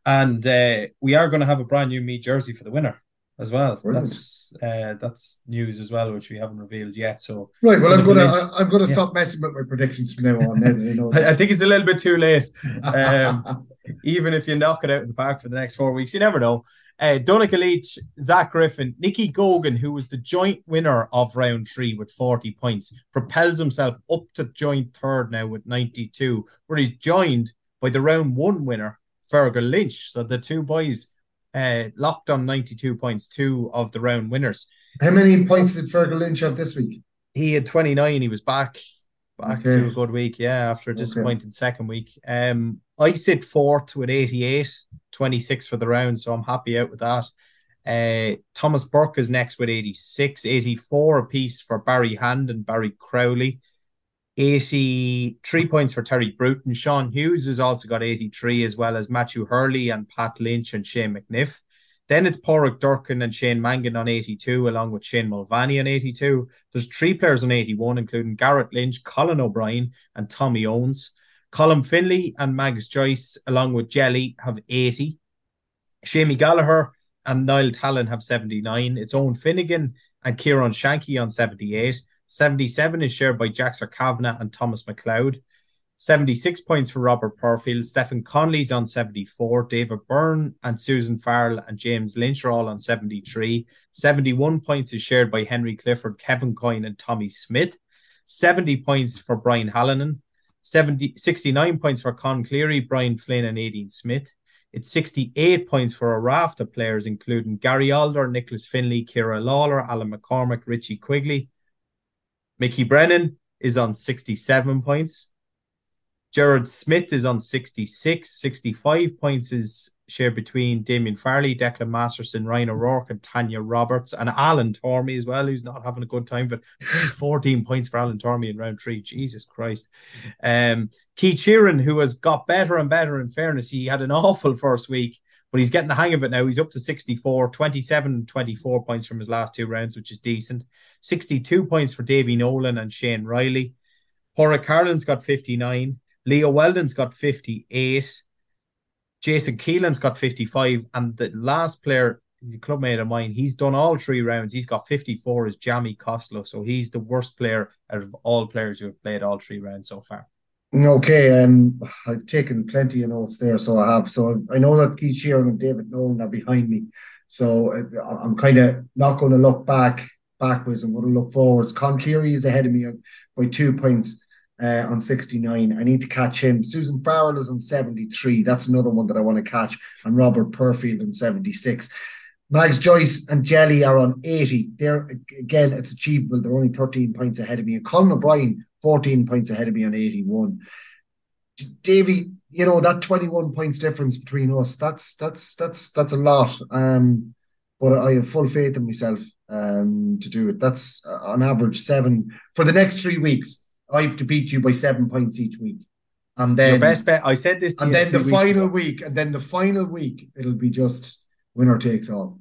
And uh, we are going to have a brand new Meath jersey for the winner as well. Brilliant. That's uh, that's news as well, which we haven't revealed yet. So right, well, I'm gonna I, am gonna yeah. stop messing with my predictions from now on. Now you know I, I, think it's a little bit too late. Um, even if you knock it out of the park for the next four weeks, you never know. Uh, Leach, Zach Griffin, Nicky Gogan, who was the joint winner of round three with 40 points, propels himself up to joint third now with 92, where he's joined by the round one winner, Fergal Lynch. So the two boys uh, locked on 92 points, two of the round winners. How many points did Fergal Lynch have this week? He had 29. He was back back okay. to a good week, yeah, after a disappointing okay. second week. Um, I sit fourth with 88, 26 for the round, so I'm happy out with that. Uh, Thomas Burke is next with 86, 84 apiece for Barry Hand and Barry Crowley. 83 points for Terry Bruton. Sean Hughes has also got 83, as well as Matthew Hurley and Pat Lynch and Shane McNiff. Then it's Porrick Durkin and Shane Mangan on 82, along with Shane Mulvaney on 82. There's three players on 81, including Garrett Lynch, Colin O'Brien, and Tommy Owens. Colin Finley and Mags Joyce, along with Jelly, have 80. Shamey Gallagher and Niall Talon have 79. It's Owen Finnegan and Kieran Shanky on 78. 77 is shared by Jackson Kavanagh and Thomas McLeod. 76 points for Robert Purfield. Stephen Conley's on 74. David Byrne and Susan Farrell and James Lynch are all on 73. 71 points is shared by Henry Clifford, Kevin Coyne, and Tommy Smith. 70 points for Brian Hallinan, 70, 69 points for Con Cleary, Brian Flynn, and Aideen Smith. It's 68 points for a raft of players, including Gary Alder, Nicholas Finley, Kira Lawler, Alan McCormick, Richie Quigley. Mickey Brennan is on 67 points. Gerard Smith is on 66. 65 points is shared between Damien Farley, Declan Masterson, Ryan O'Rourke, and Tanya Roberts, and Alan Tormey as well, who's not having a good time. But 14 points for Alan Tormey in round three. Jesus Christ. Um, Keith Sheeran, who has got better and better in fairness, he had an awful first week, but he's getting the hang of it now. He's up to 64, 27, 24 points from his last two rounds, which is decent. 62 points for Davy Nolan and Shane Riley. Cora Carlin's got 59. Leo Weldon's got 58. Jason Keelan's got 55. And the last player, he's a clubmate of mine, he's done all three rounds. He's got 54 is Jamie Costello. So he's the worst player out of all players who have played all three rounds so far. Okay, um, I've taken plenty of notes there, so I have. So I know that Keith Sheeran and David Nolan are behind me, so uh, I'm kind of not going to look back backwards. I'm going to look forwards. Con Cleary is ahead of me by two points uh, on 69. I need to catch him. Susan Farrell is on 73. That's another one that I want to catch. And Robert Purfield on 76. Mags Joyce and Jelly are on 80. They're again, it's achievable. They're only 13 points ahead of me. And Colin O'Brien, 14 points ahead of me on 81. Davy, you know, that 21 points difference between us, that's that's that's that's a lot. Um, but I have full faith in myself um to do it. That's uh, on average seven for the next three weeks. I have to beat you by seven points each week. And then Your best bet. I said this. and then the final ago. week, and then the final week, it'll be just winner takes all.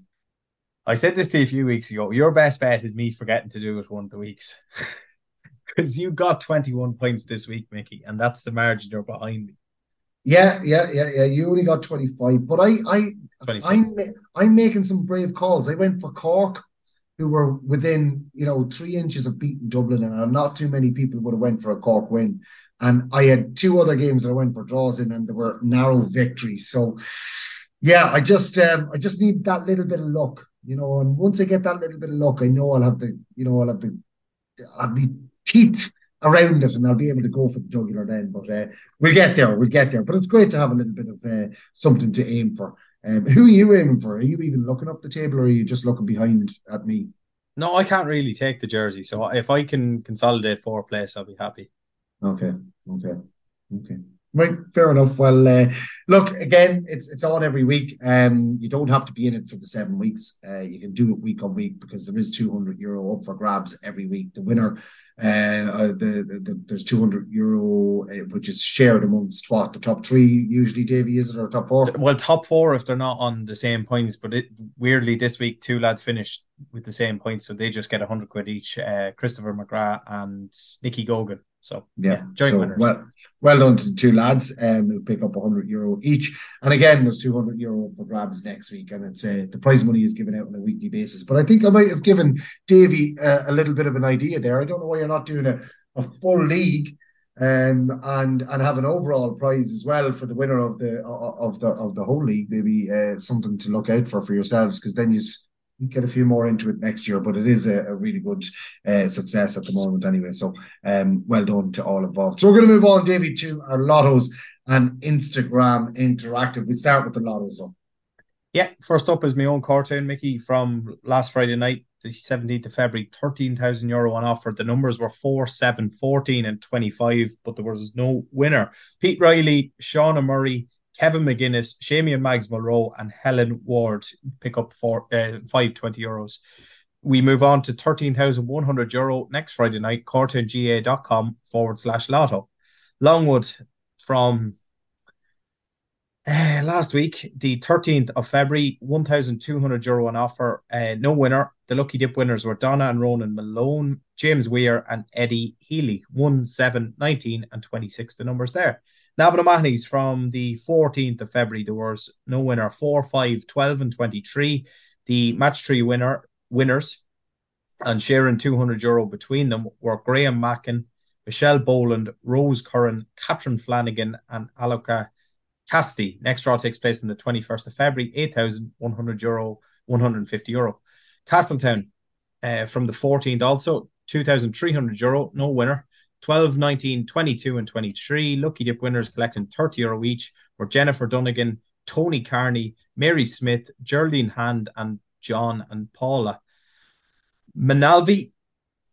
I said this to you a few weeks ago. Your best bet is me forgetting to do it one of the weeks. Because you got 21 points this week, Mickey, and that's the margin you're behind me. Yeah, yeah, yeah, yeah. You only got 25. But I I 26. I'm I'm making some brave calls. I went for Cork who were within, you know, three inches of beating Dublin, and not too many people would have went for a Cork win. And I had two other games that I went for draws in, and there were narrow victories. So, yeah, I just, um, I just need that little bit of luck, you know. And once I get that little bit of luck, I know I'll have the, you know, I'll have the, I'll be teeth around it, and I'll be able to go for the jugular then. But uh, we'll get there. We'll get there. But it's great to have a little bit of uh, something to aim for. Um, who are you aiming for? Are you even looking up the table, or are you just looking behind at me? No, I can't really take the jersey. So if I can consolidate four place, I'll be happy. Okay. Okay. Okay. Right, fair enough. Well, uh, look again. It's it's on every week. Um, you don't have to be in it for the seven weeks. Uh, you can do it week on week because there is two hundred euro up for grabs every week. The winner, uh, uh the, the, the there's two hundred euro uh, which is shared amongst what the top three usually. Davy, is it or top four? Well, top four if they're not on the same points. But it weirdly this week two lads finished with the same points, so they just get a hundred quid each. Uh, Christopher McGrath and Nicky Gogan. So yeah, yeah joint so, winners. Well, well done to the two lads. Um, who pick up 100 euro each. And again, there's 200 euro for grabs next week, and it's uh, the prize money is given out on a weekly basis. But I think I might have given Davy uh, a little bit of an idea there. I don't know why you're not doing a, a full league um, and and have an overall prize as well for the winner of the of the of the whole league. Maybe uh, something to look out for for yourselves because then you get a few more into it next year, but it is a, a really good uh, success at the moment anyway. So um, well done to all involved. So we're going to move on, David, to our lottos and Instagram interactive. We start with the lottos though. Yeah, first up is my own cartoon, Mickey, from last Friday night, the 17th of February, 13,000 euro on offer. The numbers were 4, 7, 14, and 25, but there was no winner. Pete Riley, Shauna Murray, Kevin McGuinness, Shamian Mags Monroe, and Helen Ward pick up for uh, 520 euros. We move on to 13,100 euro next Friday night, cartoonga.com forward slash lotto. Longwood from uh, last week, the 13th of February, 1,200 euro on offer. Uh, no winner. The lucky dip winners were Donna and Ronan Malone, James Weir, and Eddie Healy. 1, 7, 19, and 26. The numbers there. Navan O'Mahony's from the 14th of February. There was no winner 4, 5, 12, and 23. The match three winner winners and sharing 200 euro between them were Graham Mackin, Michelle Boland, Rose Curran, Catherine Flanagan, and Aloka Casti. Next draw takes place on the 21st of February, 8,100 euro, 150 euro. Castletown uh, from the 14th also 2,300 euro, no winner. 12, 19, 22, and 23. Lucky Dip winners collecting 30 euro each were Jennifer Dunnigan, Tony Carney, Mary Smith, Geraldine Hand, and John and Paula. Moynalvey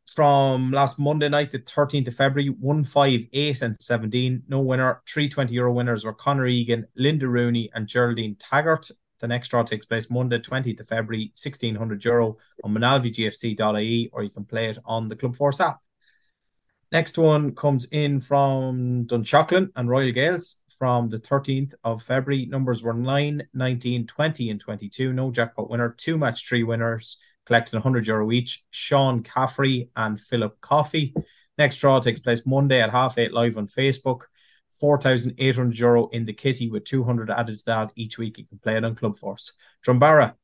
from last Monday night, the 13th of February, 1, 5, 8, and 17. No winner. 320 euro winners were Connor Egan, Linda Rooney, and Geraldine Taggart. The next draw takes place Monday, 20th of February, 1600 euro on manalvigfc.ie, or you can play it on the Club Force app. Next one comes in from Dunshaughlin and Royal Gaels from the 13th of February. Numbers were 9, 19, 20, and 22. No jackpot winner. Two match three winners collected 100 euro each. Sean Caffrey and Philip Coffey. Next draw takes place Monday at half eight live on Facebook. 4,800 euro in the kitty with 200 added to that each week. You can play it on Club Force. Drumbaragh,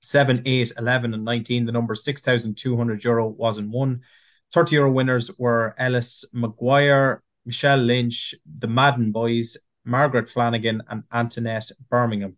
7, 8, 11, and 19. The number 6,200 euro was in one. 30 euro winners were Ellis McGuire, Michelle Lynch, the Madden Boys, Margaret Flanagan, and Antoinette Birmingham.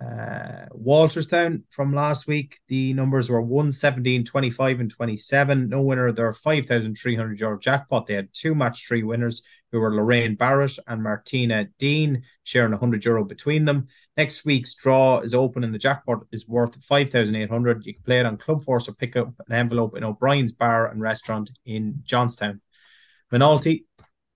Uh, Walterstown from last week, the numbers were 1, 17, 25, and 27. No winner. There are 5,300 euro jackpot. They had two match three winners who were Lorraine Barrett and Martina Dean, sharing 100 euro between them. Next week's draw is open and the jackpot is worth 5,800. You can play it on Club Force or pick up an envelope in O'Brien's Bar and Restaurant in Johnstown. Moynalty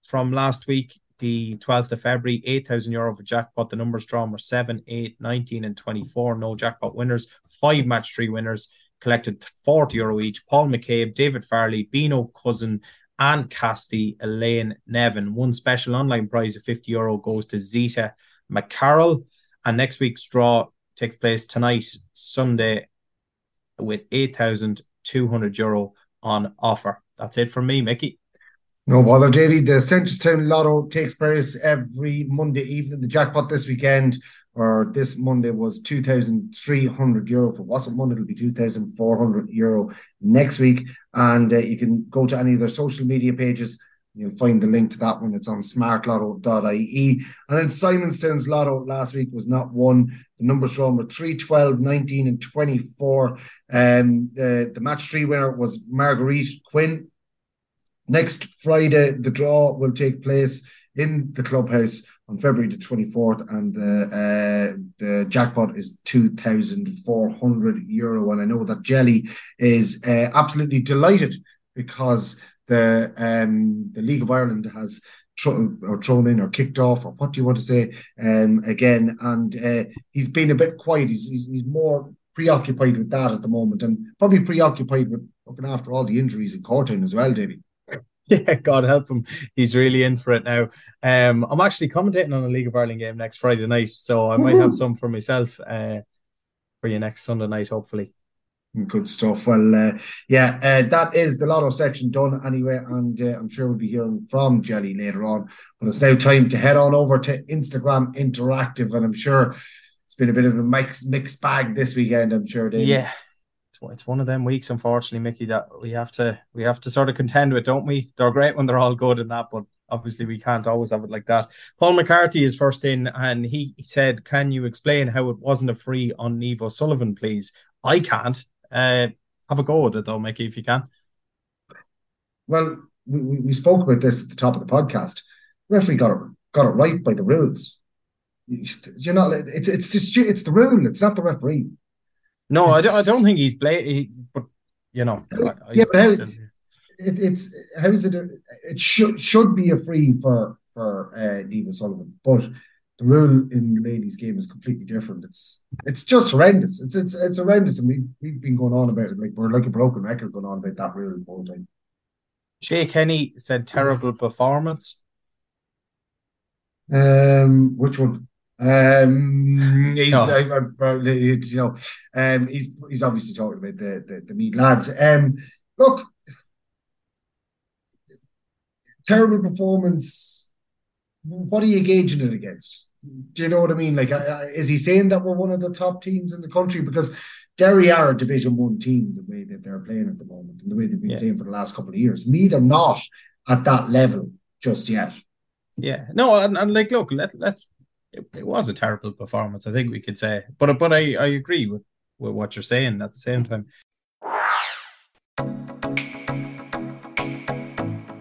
from last week, the 12th of February, 8,000 euro for jackpot. The numbers drawn were 7, 8, 19, and 24. No jackpot winners, five match three winners collected 40 euro each. Paul McCabe, David Farley, Bino Cousin, and Casti, Elaine Nevin. One special online prize of 50 euro goes to Zita McCarroll. And next week's draw takes place tonight, Sunday, with 8,200 euro on offer. That's it from me, Mickey. No bother, Davy. The Town Lotto takes place every Monday evening. The jackpot this weekend or this Monday was 2,300 euro. For what's it Monday, it'll be 2,400 euro next week. And uh, you can go to any of their social media pages. You'll find the link to that one. It's on smartlotto.ie. And then Simonstown's Lotto last week was not one. The numbers drawn were 3, 12, 19, and 24. Um, the, the match three winner was Marguerite Quinn. Next Friday, the draw will take place in the clubhouse on February the 24th, and the uh, the jackpot is 2,400 euro. And I know that Jelly is uh, absolutely delighted because the um, the League of Ireland has or thrown in or kicked off or what do you want to say um, again. And uh, he's been a bit quiet. He's, he's, he's more preoccupied with that at the moment and probably preoccupied with looking after all the injuries in Cortown as well Davy Yeah, God help him. He's really in for it now. Um, I'm actually commentating on a League of Ireland game next Friday night, so I might have some for myself uh, for you next Sunday night, hopefully. Good stuff. Well, uh, yeah, uh, that is the lotto section done anyway, and uh, I'm sure we'll be hearing from Jelly later on. But it's now time to head on over to Instagram Interactive, and I'm sure it's been a bit of a mixed, mixed bag this weekend. I'm sure, Dave. Yeah, it's it's one of them weeks, unfortunately, Mickey, that we have to we have to sort of contend with, don't we? They're great when they're all good and that, but obviously we can't always have it like that. Paul McCarthy is first in, and he said, "Can you explain how it wasn't a free on Niamh O'Sullivan, please?" I can't. Uh, have a go at it though, Mickey, if you can. Well, we, we spoke about this at the top of the podcast. Referee got it got it right by the rules. You're not. It's it's just it's the rule. It's not the referee. No, I don't, I don't think he's played, but you know, yeah, but how, it, it's how is it? A, it should should be a free for for uh, Niamh Sullivan, but the rule in the ladies' game is completely different. It's it's just horrendous. It's it's it's horrendous, and we we've been going on about it like we're like a broken record going on about that rule the whole time. Jay Kenny said terrible performance. Um, which one? Um, he's uh, you know, um, he's he's obviously talking about the the, the Meath lads. Um, look, terrible performance. What are you gauging it against? Do you know what I mean? Like, uh, is he saying that we're one of the top teams in the country? Because Derry are a Division One team the way that they're playing at the moment and the way they've been yeah. playing for the last couple of years. Meath are not at that level just yet. Yeah, no, and, and like, look, let let's it, it, was a terrible performance. I think we could say, but but I I agree with with what you're saying at the same time.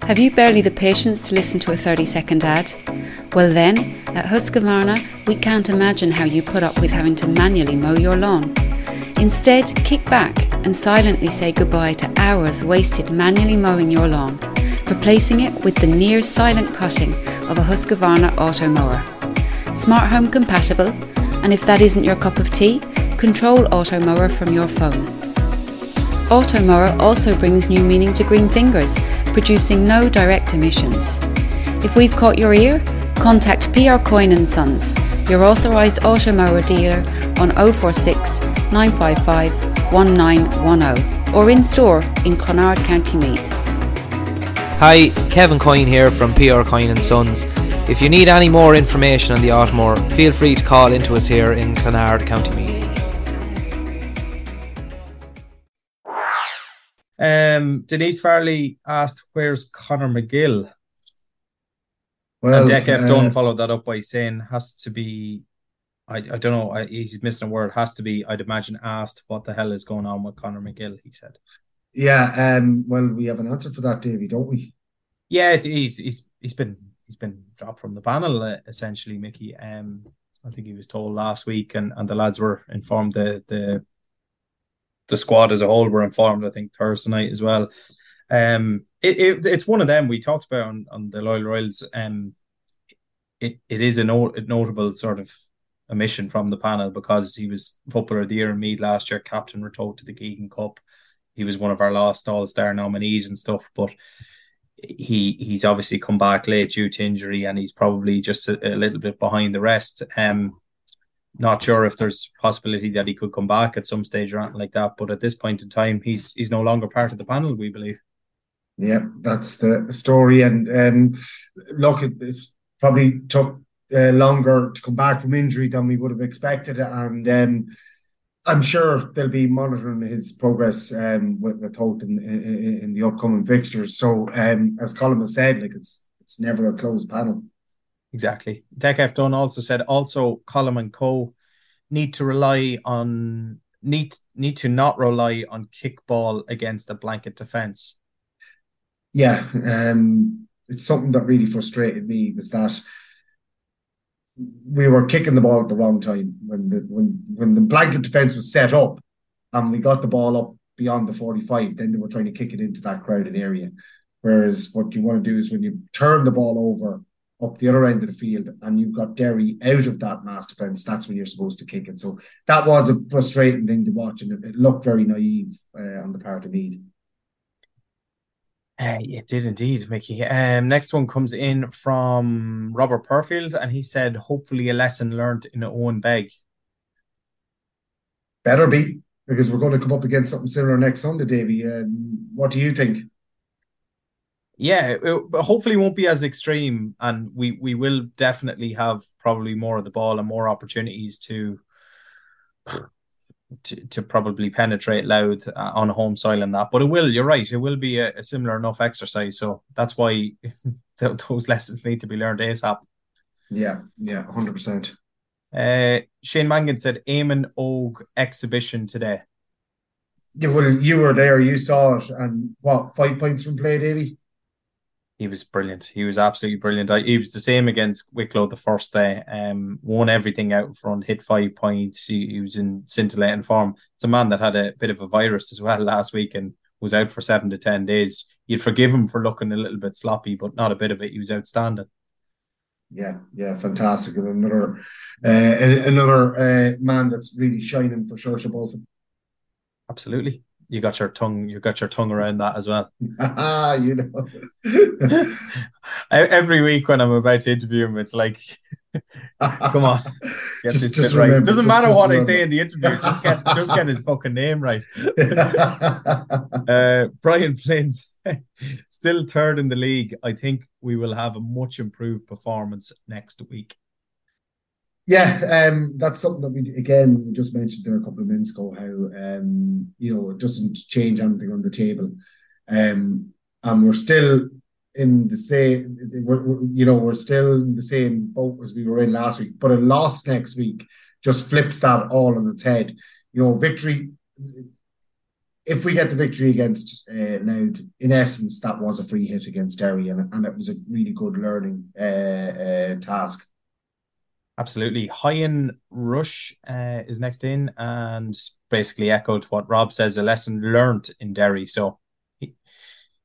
Have you barely the patience to listen to a 30 second ad? Well, then, at Husqvarna, we can't imagine how you put up with having to manually mow your lawn. Instead, kick back and silently say goodbye to hours wasted manually mowing your lawn, replacing it with the near silent cutting of a Husqvarna auto mower. Smart home compatible, and if that isn't your cup of tea, control auto mower from your phone. Auto mower also brings new meaning to green fingers producing no direct emissions. If we've caught your ear, contact PR Coyne and Sons, your authorised automower dealer on 046 955 1910 or in store in Clonard, County Meath. Hi, Kevin Coyne here from PR Coyne and Sons. If you need any more information on the Automower, feel free to call into us here in Clonard, County Meath. Um, Denise Farley asked, "Where's Connor McGill?" Well, and Deck F uh, Dunn followed that up by saying, "Has to be." I, I don't know. I, he's missing a word. Has to be. I'd imagine asked what the hell is going on with Connor McGill. He said. Yeah. Um. Well, we have an answer for that, Davy, don't we? Yeah, he's he's he's been he's been dropped from the panel uh, essentially, Mickey. Um, I think he was told last week, and and the lads were informed the the the squad as a whole were informed. I think Thursday night as well. Um, it, it it's one of them we talked about on, on the Loyal Royals. Um, it it is a, not, a notable sort of omission from the panel because he was footballer of the year in Meath last year, captain Ratoath to the Keegan Cup. He was one of our last All Star nominees and stuff, but he he's obviously come back late due to injury, and he's probably just a, a little bit behind the rest. Um, not sure if there's possibility that he could come back at some stage or anything like that. But at this point in time, he's he's no longer part of the panel. We believe. Yeah, that's the story. And um, look, it, probably took uh, longer to come back from injury than we would have expected, and um, I'm sure they'll be monitoring his progress um, with, with Holt in, in, in the upcoming fixtures. So, um, as Colin has said, like it's it's never a closed panel. Exactly. Tech F Dunn also said also Colin and Co need to rely on need need to not rely on kickball against a blanket defense. Yeah, um, it's something that really frustrated me was that we were kicking the ball at the wrong time when the when when the blanket defense was set up and we got the ball up beyond the 45 then they were trying to kick it into that crowded area whereas what you want to do is when you turn the ball over up the other end of the field and you've got Derry out of that mass defence, that's when you're supposed to kick it. So that was a frustrating thing to watch and it, looked very naive uh, on the part of Meath. Uh, it did indeed, Mickey. Um, next one comes in from Robert Perfield, and he said, "Hopefully, a lesson learned in Owen Beg." Better be, because we're going to come up against something similar next Sunday, Davy. Um, what do you think? yeah, it, hopefully won't be as extreme, and we we will definitely have probably more of the ball and more opportunities to to, to probably penetrate Louth uh, on home soil and that. But it will, you're right, it will be a, a similar enough exercise. So that's why those lessons need to be learned ASAP. Yeah, yeah, hundred percent. Uh, Shane Mangan said Eamon Og exhibition today. Yeah, well, you were there, you saw it, and what five points from play, Davy? He was brilliant. He was absolutely brilliant. He was the same against Wicklow the first day. Um, won everything out in front, hit five points. He, he, was in scintillating form. It's a man that had a bit of a virus as well last week and was out for seven to ten days. You'd forgive him for looking a little bit sloppy, but not a bit of it. He was outstanding. Yeah, yeah, fantastic. And another, uh, another uh, man that's really shining for Seoirse Bulfin. Absolutely you got your tongue you got your tongue around that as well. Ah, you know. Every week when I'm about to interview him, it's like, come on, get just, this just bit right. remember, Doesn't just, matter what remember. I say in the interview, just get just get his fucking name right. uh, Brian Flint, still third in the league. I think we will have a much improved performance next week. Yeah, um, that's something that we again we just mentioned there a couple of minutes ago. How um, you know it doesn't change anything on the table, um, and we're still in the same. We're, we're, you know we're still in the same boat as we were in last week. But a loss next week just flips that all on its head. You know, victory. if we get the victory against uh, Louth, in essence, that was a free hit against Derry, and, and it was a really good learning uh, uh, task. Absolutely. Hyen Rush uh, is next in and basically echoed what Rob says a lesson learned in Derry. So a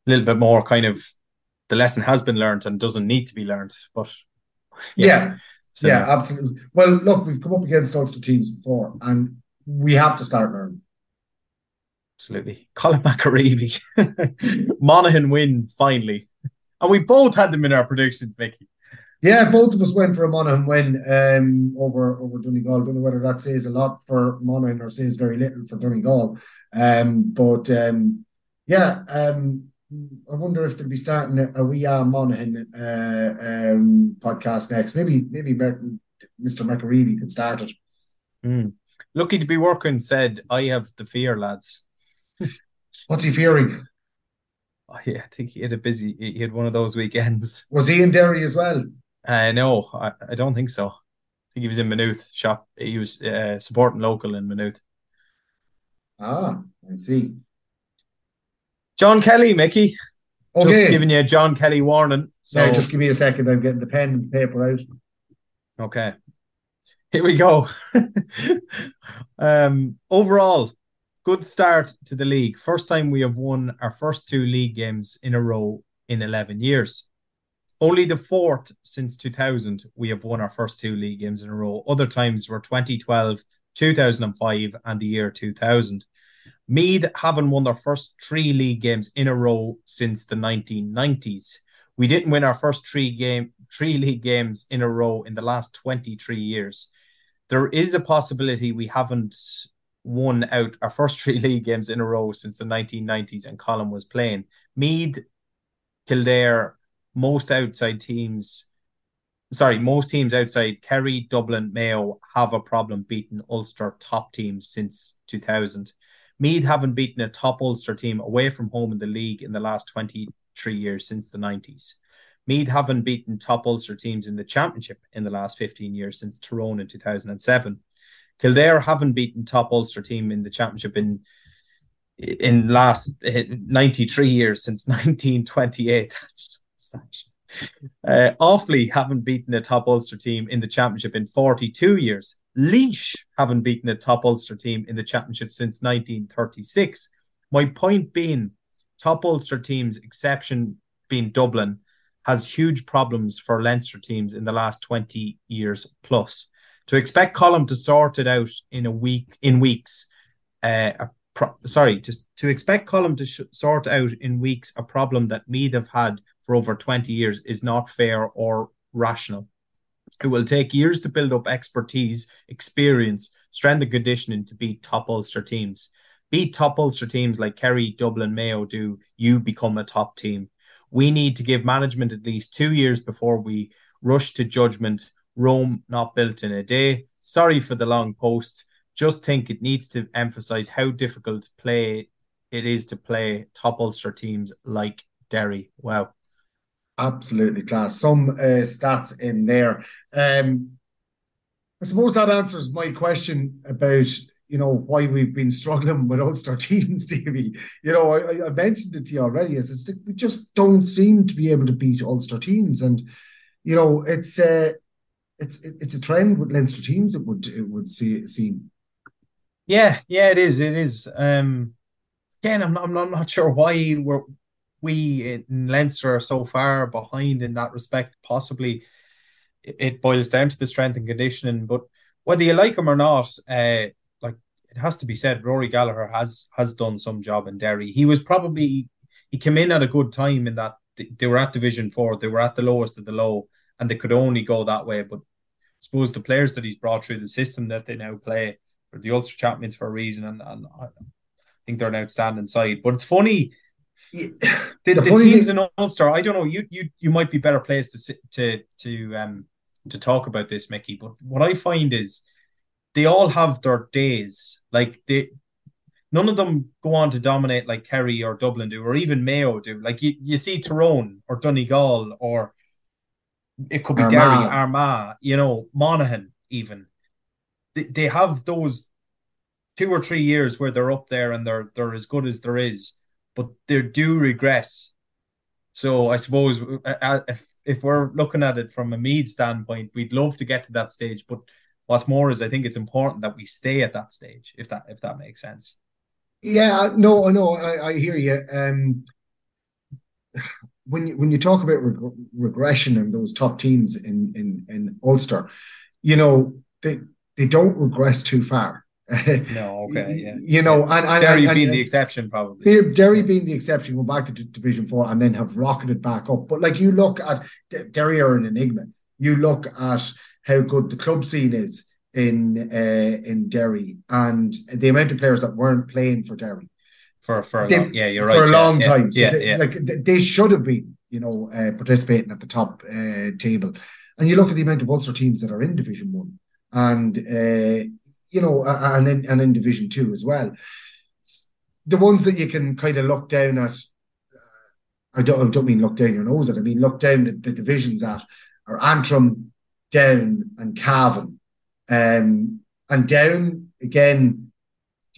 little bit more kind of the lesson has been learned and doesn't need to be learned. But yeah, yeah, so, yeah absolutely. Well, look, we've come up against Ulster teams before and we have to start learning. Absolutely. Colin McAreevy. Monaghan win finally. And we both had them in our predictions, Mickey. Yeah, both of us went for a Monaghan win um, over over Donegal. Don't know whether that says a lot for Monaghan or says very little for Donegal. Um, but um, yeah, um, I wonder if they'll be starting a, a We Are Monaghan uh, um, podcast next. Maybe maybe Mr. McAreevy could start it. Mm. Lucky to be working, said, I have the fear, lads. What's he fearing? Oh, yeah, I think he had a busy, he had one of those weekends. Was he in Derry as well? Uh, no, I, I don't think so. I think he was in Maynooth shop. He was uh, supporting local in Maynooth. Ah, I see. John Kelly, Mickey. Okay. Just giving you a John Kelly warning. So yeah, just give me a second. I'm getting the pen and the paper out. Okay. Here we go. um, overall, good start to the league. First time we have won our first two league games in a row in 11 years. Only the fourth since 2000 we have won our first two league games in a row. Other times were 2012, 2005, and the year 2000. Meath haven't won their first three league games in a row since the 1990s. We didn't win our first three game three league games in a row in the last 23 years. There is a possibility we haven't won out our first three league games in a row since the 1990s and Colm was playing. Meath, Kildare, most outside teams, sorry, most teams outside Kerry, Dublin, Mayo have a problem beating Ulster top teams since 2000. Meath haven't beaten a top Ulster team away from home in the league in the last 23 years since the 90s. Meath haven't beaten top Ulster teams in the championship in the last 15 years since Tyrone in 2007. Kildare haven't beaten top Ulster team in the championship in in last eh, 93 years since 1928. That's uh, Offaly haven't beaten a top Ulster team in the championship in 42 years. Laois haven't beaten a top Ulster team in the championship since 1936. My point being, top Ulster teams, exception being Dublin, has huge problems for Leinster teams in the last 20 years plus. To expect Colm to sort it out in a week, in weeks, uh, pro- sorry, to, to expect Colm to sh- sort out in weeks a problem that Meath have had for over 20 years is not fair or rational. It will take years to build up expertise, experience, strength and conditioning to beat top Ulster teams. Beat top Ulster teams like Kerry, Dublin, Mayo do, you become a top team. We need to give management at least two years before we rush to judgment. Rome not built in a day. Sorry for the long post just think it needs to emphasize how difficult play it is to play top Ulster teams like Derry. Wow. Absolutely class. Some uh, stats in there. Um, I suppose that answers my question about you know why we've been struggling with Ulster teams, Davy. You know, I, I mentioned it to you already. Is we just don't seem to be able to beat Ulster teams, and you know it's uh, it's it's a trend with Leinster teams. It would it would see seem. Yeah, yeah, it is. It is. Um, again, I'm not, I'm not, I'm not sure why we're we in Leinster are so far behind in that respect. Possibly, it boils down to the strength and conditioning. But whether you like him or not, uh, like it has to be said, Rory Gallagher has has done some job in Derry. He was probably he came in at a good time in that they were at Division Four. They were at the lowest of the low, and they could only go that way. But I suppose the players that he's brought through the system that they now play the Ulster champions for a reason, and, and I think they're an outstanding side. But it's funny. the, the, the teams in Ulster, I don't know. You you you might be better placed to to to um to talk about this, Mickey. But what I find is they all have their days. Like they, none of them go on to dominate like Kerry or Dublin do, or even Mayo do. Like you, you see Tyrone or Donegal, or it could be Armagh. Derry, Armagh, you know, Monaghan, even they, have those two or three years where they're up there and they're they're as good as there is, but they do regress. So I suppose uh, uh, if if we're looking at it from a Meath standpoint, we'd love to get to that stage, but what's more is I think it's important that we stay at that stage, if that if that makes sense. Yeah, no, no, I, I hear you. Um, when you when you talk about reg- regression and those top teams in in in Ulster, you know they they don't regress too far. no, okay, yeah. You know, and, and Derry and, being and, the exception, probably. Derry being the exception, go back to Division Four and then have rocketed back up. But like you look at Derry are an enigma. You look at how good the club scene is in uh, in Derry and the amount of players that weren't playing for Derry for for a they, long, yeah you're right for a yeah, long yeah, time. So yeah, they, yeah. like they should have been you know uh, participating at the top uh, table. And you look at the amount of Ulster teams that are in Division One and uh, you know and in, and in Division Two as well. The ones that you can kind of look down at. I don't, I don't mean look down your nose at. I mean look down the, the divisions at are Antrim, Down, and Cavan. Um, and down again,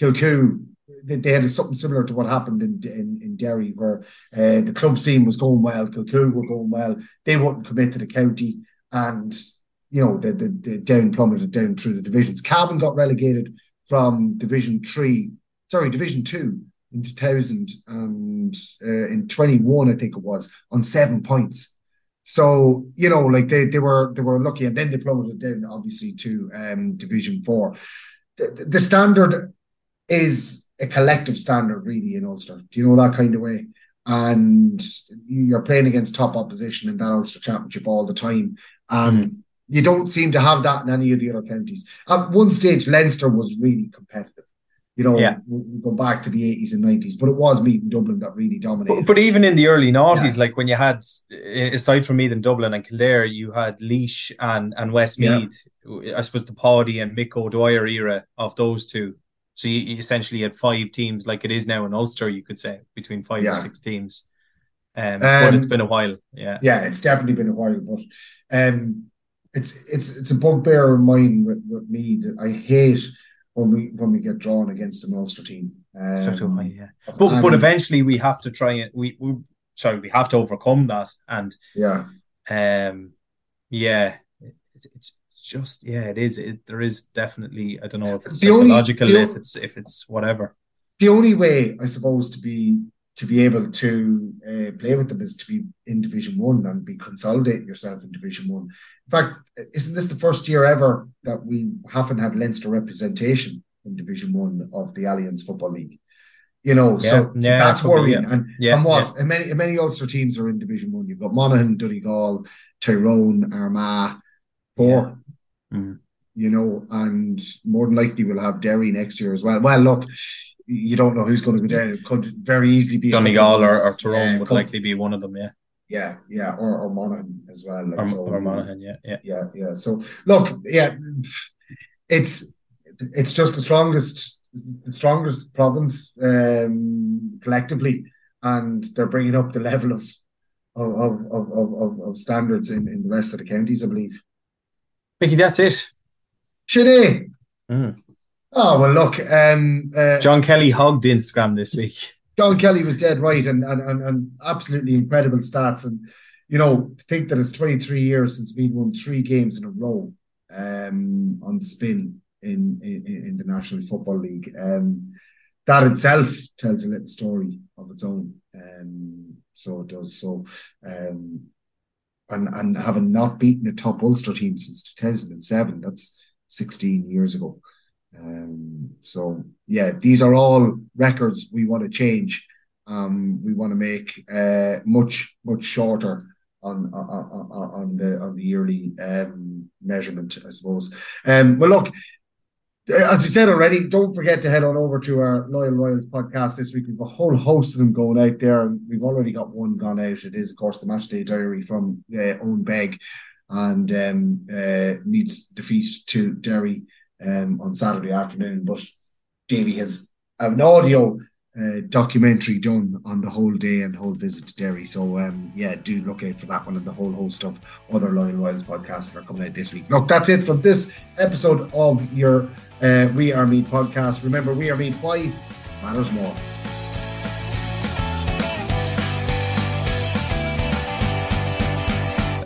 Kilcoo. They, they had something similar to what happened in in, in Derry, where uh, the club scene was going well, Kilcoo were going well. They wouldn't commit to the county, and you know the, the, the down plummeted down through the divisions. Cavan got relegated from Division Three, sorry, Division Two in 2000 and uh, in 21, I think it was, on seven points. So you know, like they they were they were lucky, and then they plummeted down obviously to um, Division Four. The, the standard is a collective standard, really, in Ulster. Do you know that kind of way? And you're playing against top opposition in that Ulster Championship all the time, and mm. You don't seem to have that in any of the other counties. At one stage, Leinster was really competitive you know, yeah. we go back to the 80s and 90s, but it was Meath and Dublin that really dominated. But, but even in the early 90s, yeah. like when you had, aside from Meath and Dublin and Kildare, you had Laois and, and Westmeath, yeah. I suppose the Paddy and Mick O'Dwyer era of those two. So you, you, essentially had five teams like it is now in Ulster, you could say, between five or six teams. Um, um, but it's been a while, yeah. Yeah, it's definitely been a while, but um, it's it's it's a bugbear of mine with, with me that I hate – when we when we get drawn against an Ulster team. Um, so do I, yeah. But but eventually we have to try and we, we sorry we have to overcome that and yeah um yeah it's, it's just yeah it is it, there is definitely I don't know if it's the psychological only, if it's if it's whatever. The only way I suppose to be to be able to uh, play with them is to be in Division One and be consolidating yourself in Division One. In fact, isn't this the first year ever that we haven't had Leinster representation in Division One of the Alliance Football League? You know, yeah, so, yeah, so that's worrying. Yeah. And, yeah, and what and many many Ulster teams are in Division One. You've got Monaghan, Donegal, Tyrone, Armagh, four. Mm. You know, and more than likely we'll have Derry next year as well. Well, look, you don't know who's going to go down. It could very easily be Donegal or, or Tyrone would likely be one of them. Yeah. Yeah, yeah, or, or Monaghan as well. Like, or, so, or Monaghan, yeah, yeah, yeah, yeah. So look, yeah, it's it's just the strongest, the strongest province um, collectively, and they're bringing up the level of of of of, of, standards in, in the rest of the counties, I believe. Mickey, that's it. Should they? Mm. Oh well, look. Um, uh, John Kelly hugged Instagram this week. John Kelly was dead right, and and and, and absolutely incredible stats. And you know, think that it's 23 years since we won three games in a row um, on the spin in, in in the National Football League. Um, that itself tells a little story of its own. Um, so it does. So um, and and having not beaten a top Ulster team since 2007, that's 16 years ago. Um, so yeah, these are all records we want to change. Um, we want to make uh, much much shorter on on, on the on the yearly um, measurement, I suppose. Um, well, look, as you said already, don't forget to head on over to our Loyal Royals podcast this week. We've a whole host of them going out there, and we've already got one gone out. It is, of course, the Matchday Diary from uh, Owen Beg and um, uh, Meath's defeat to Derry um, on Saturday afternoon. But Davy has an audio uh, documentary done on the whole day and whole visit to Derry. So um, yeah, do look out for that one and the whole host of other Loyal Wilds podcasts that are coming out this week. Look, that's it for this episode of your uh, We Are Meath podcast. Remember, We Are Meath. Why matters more.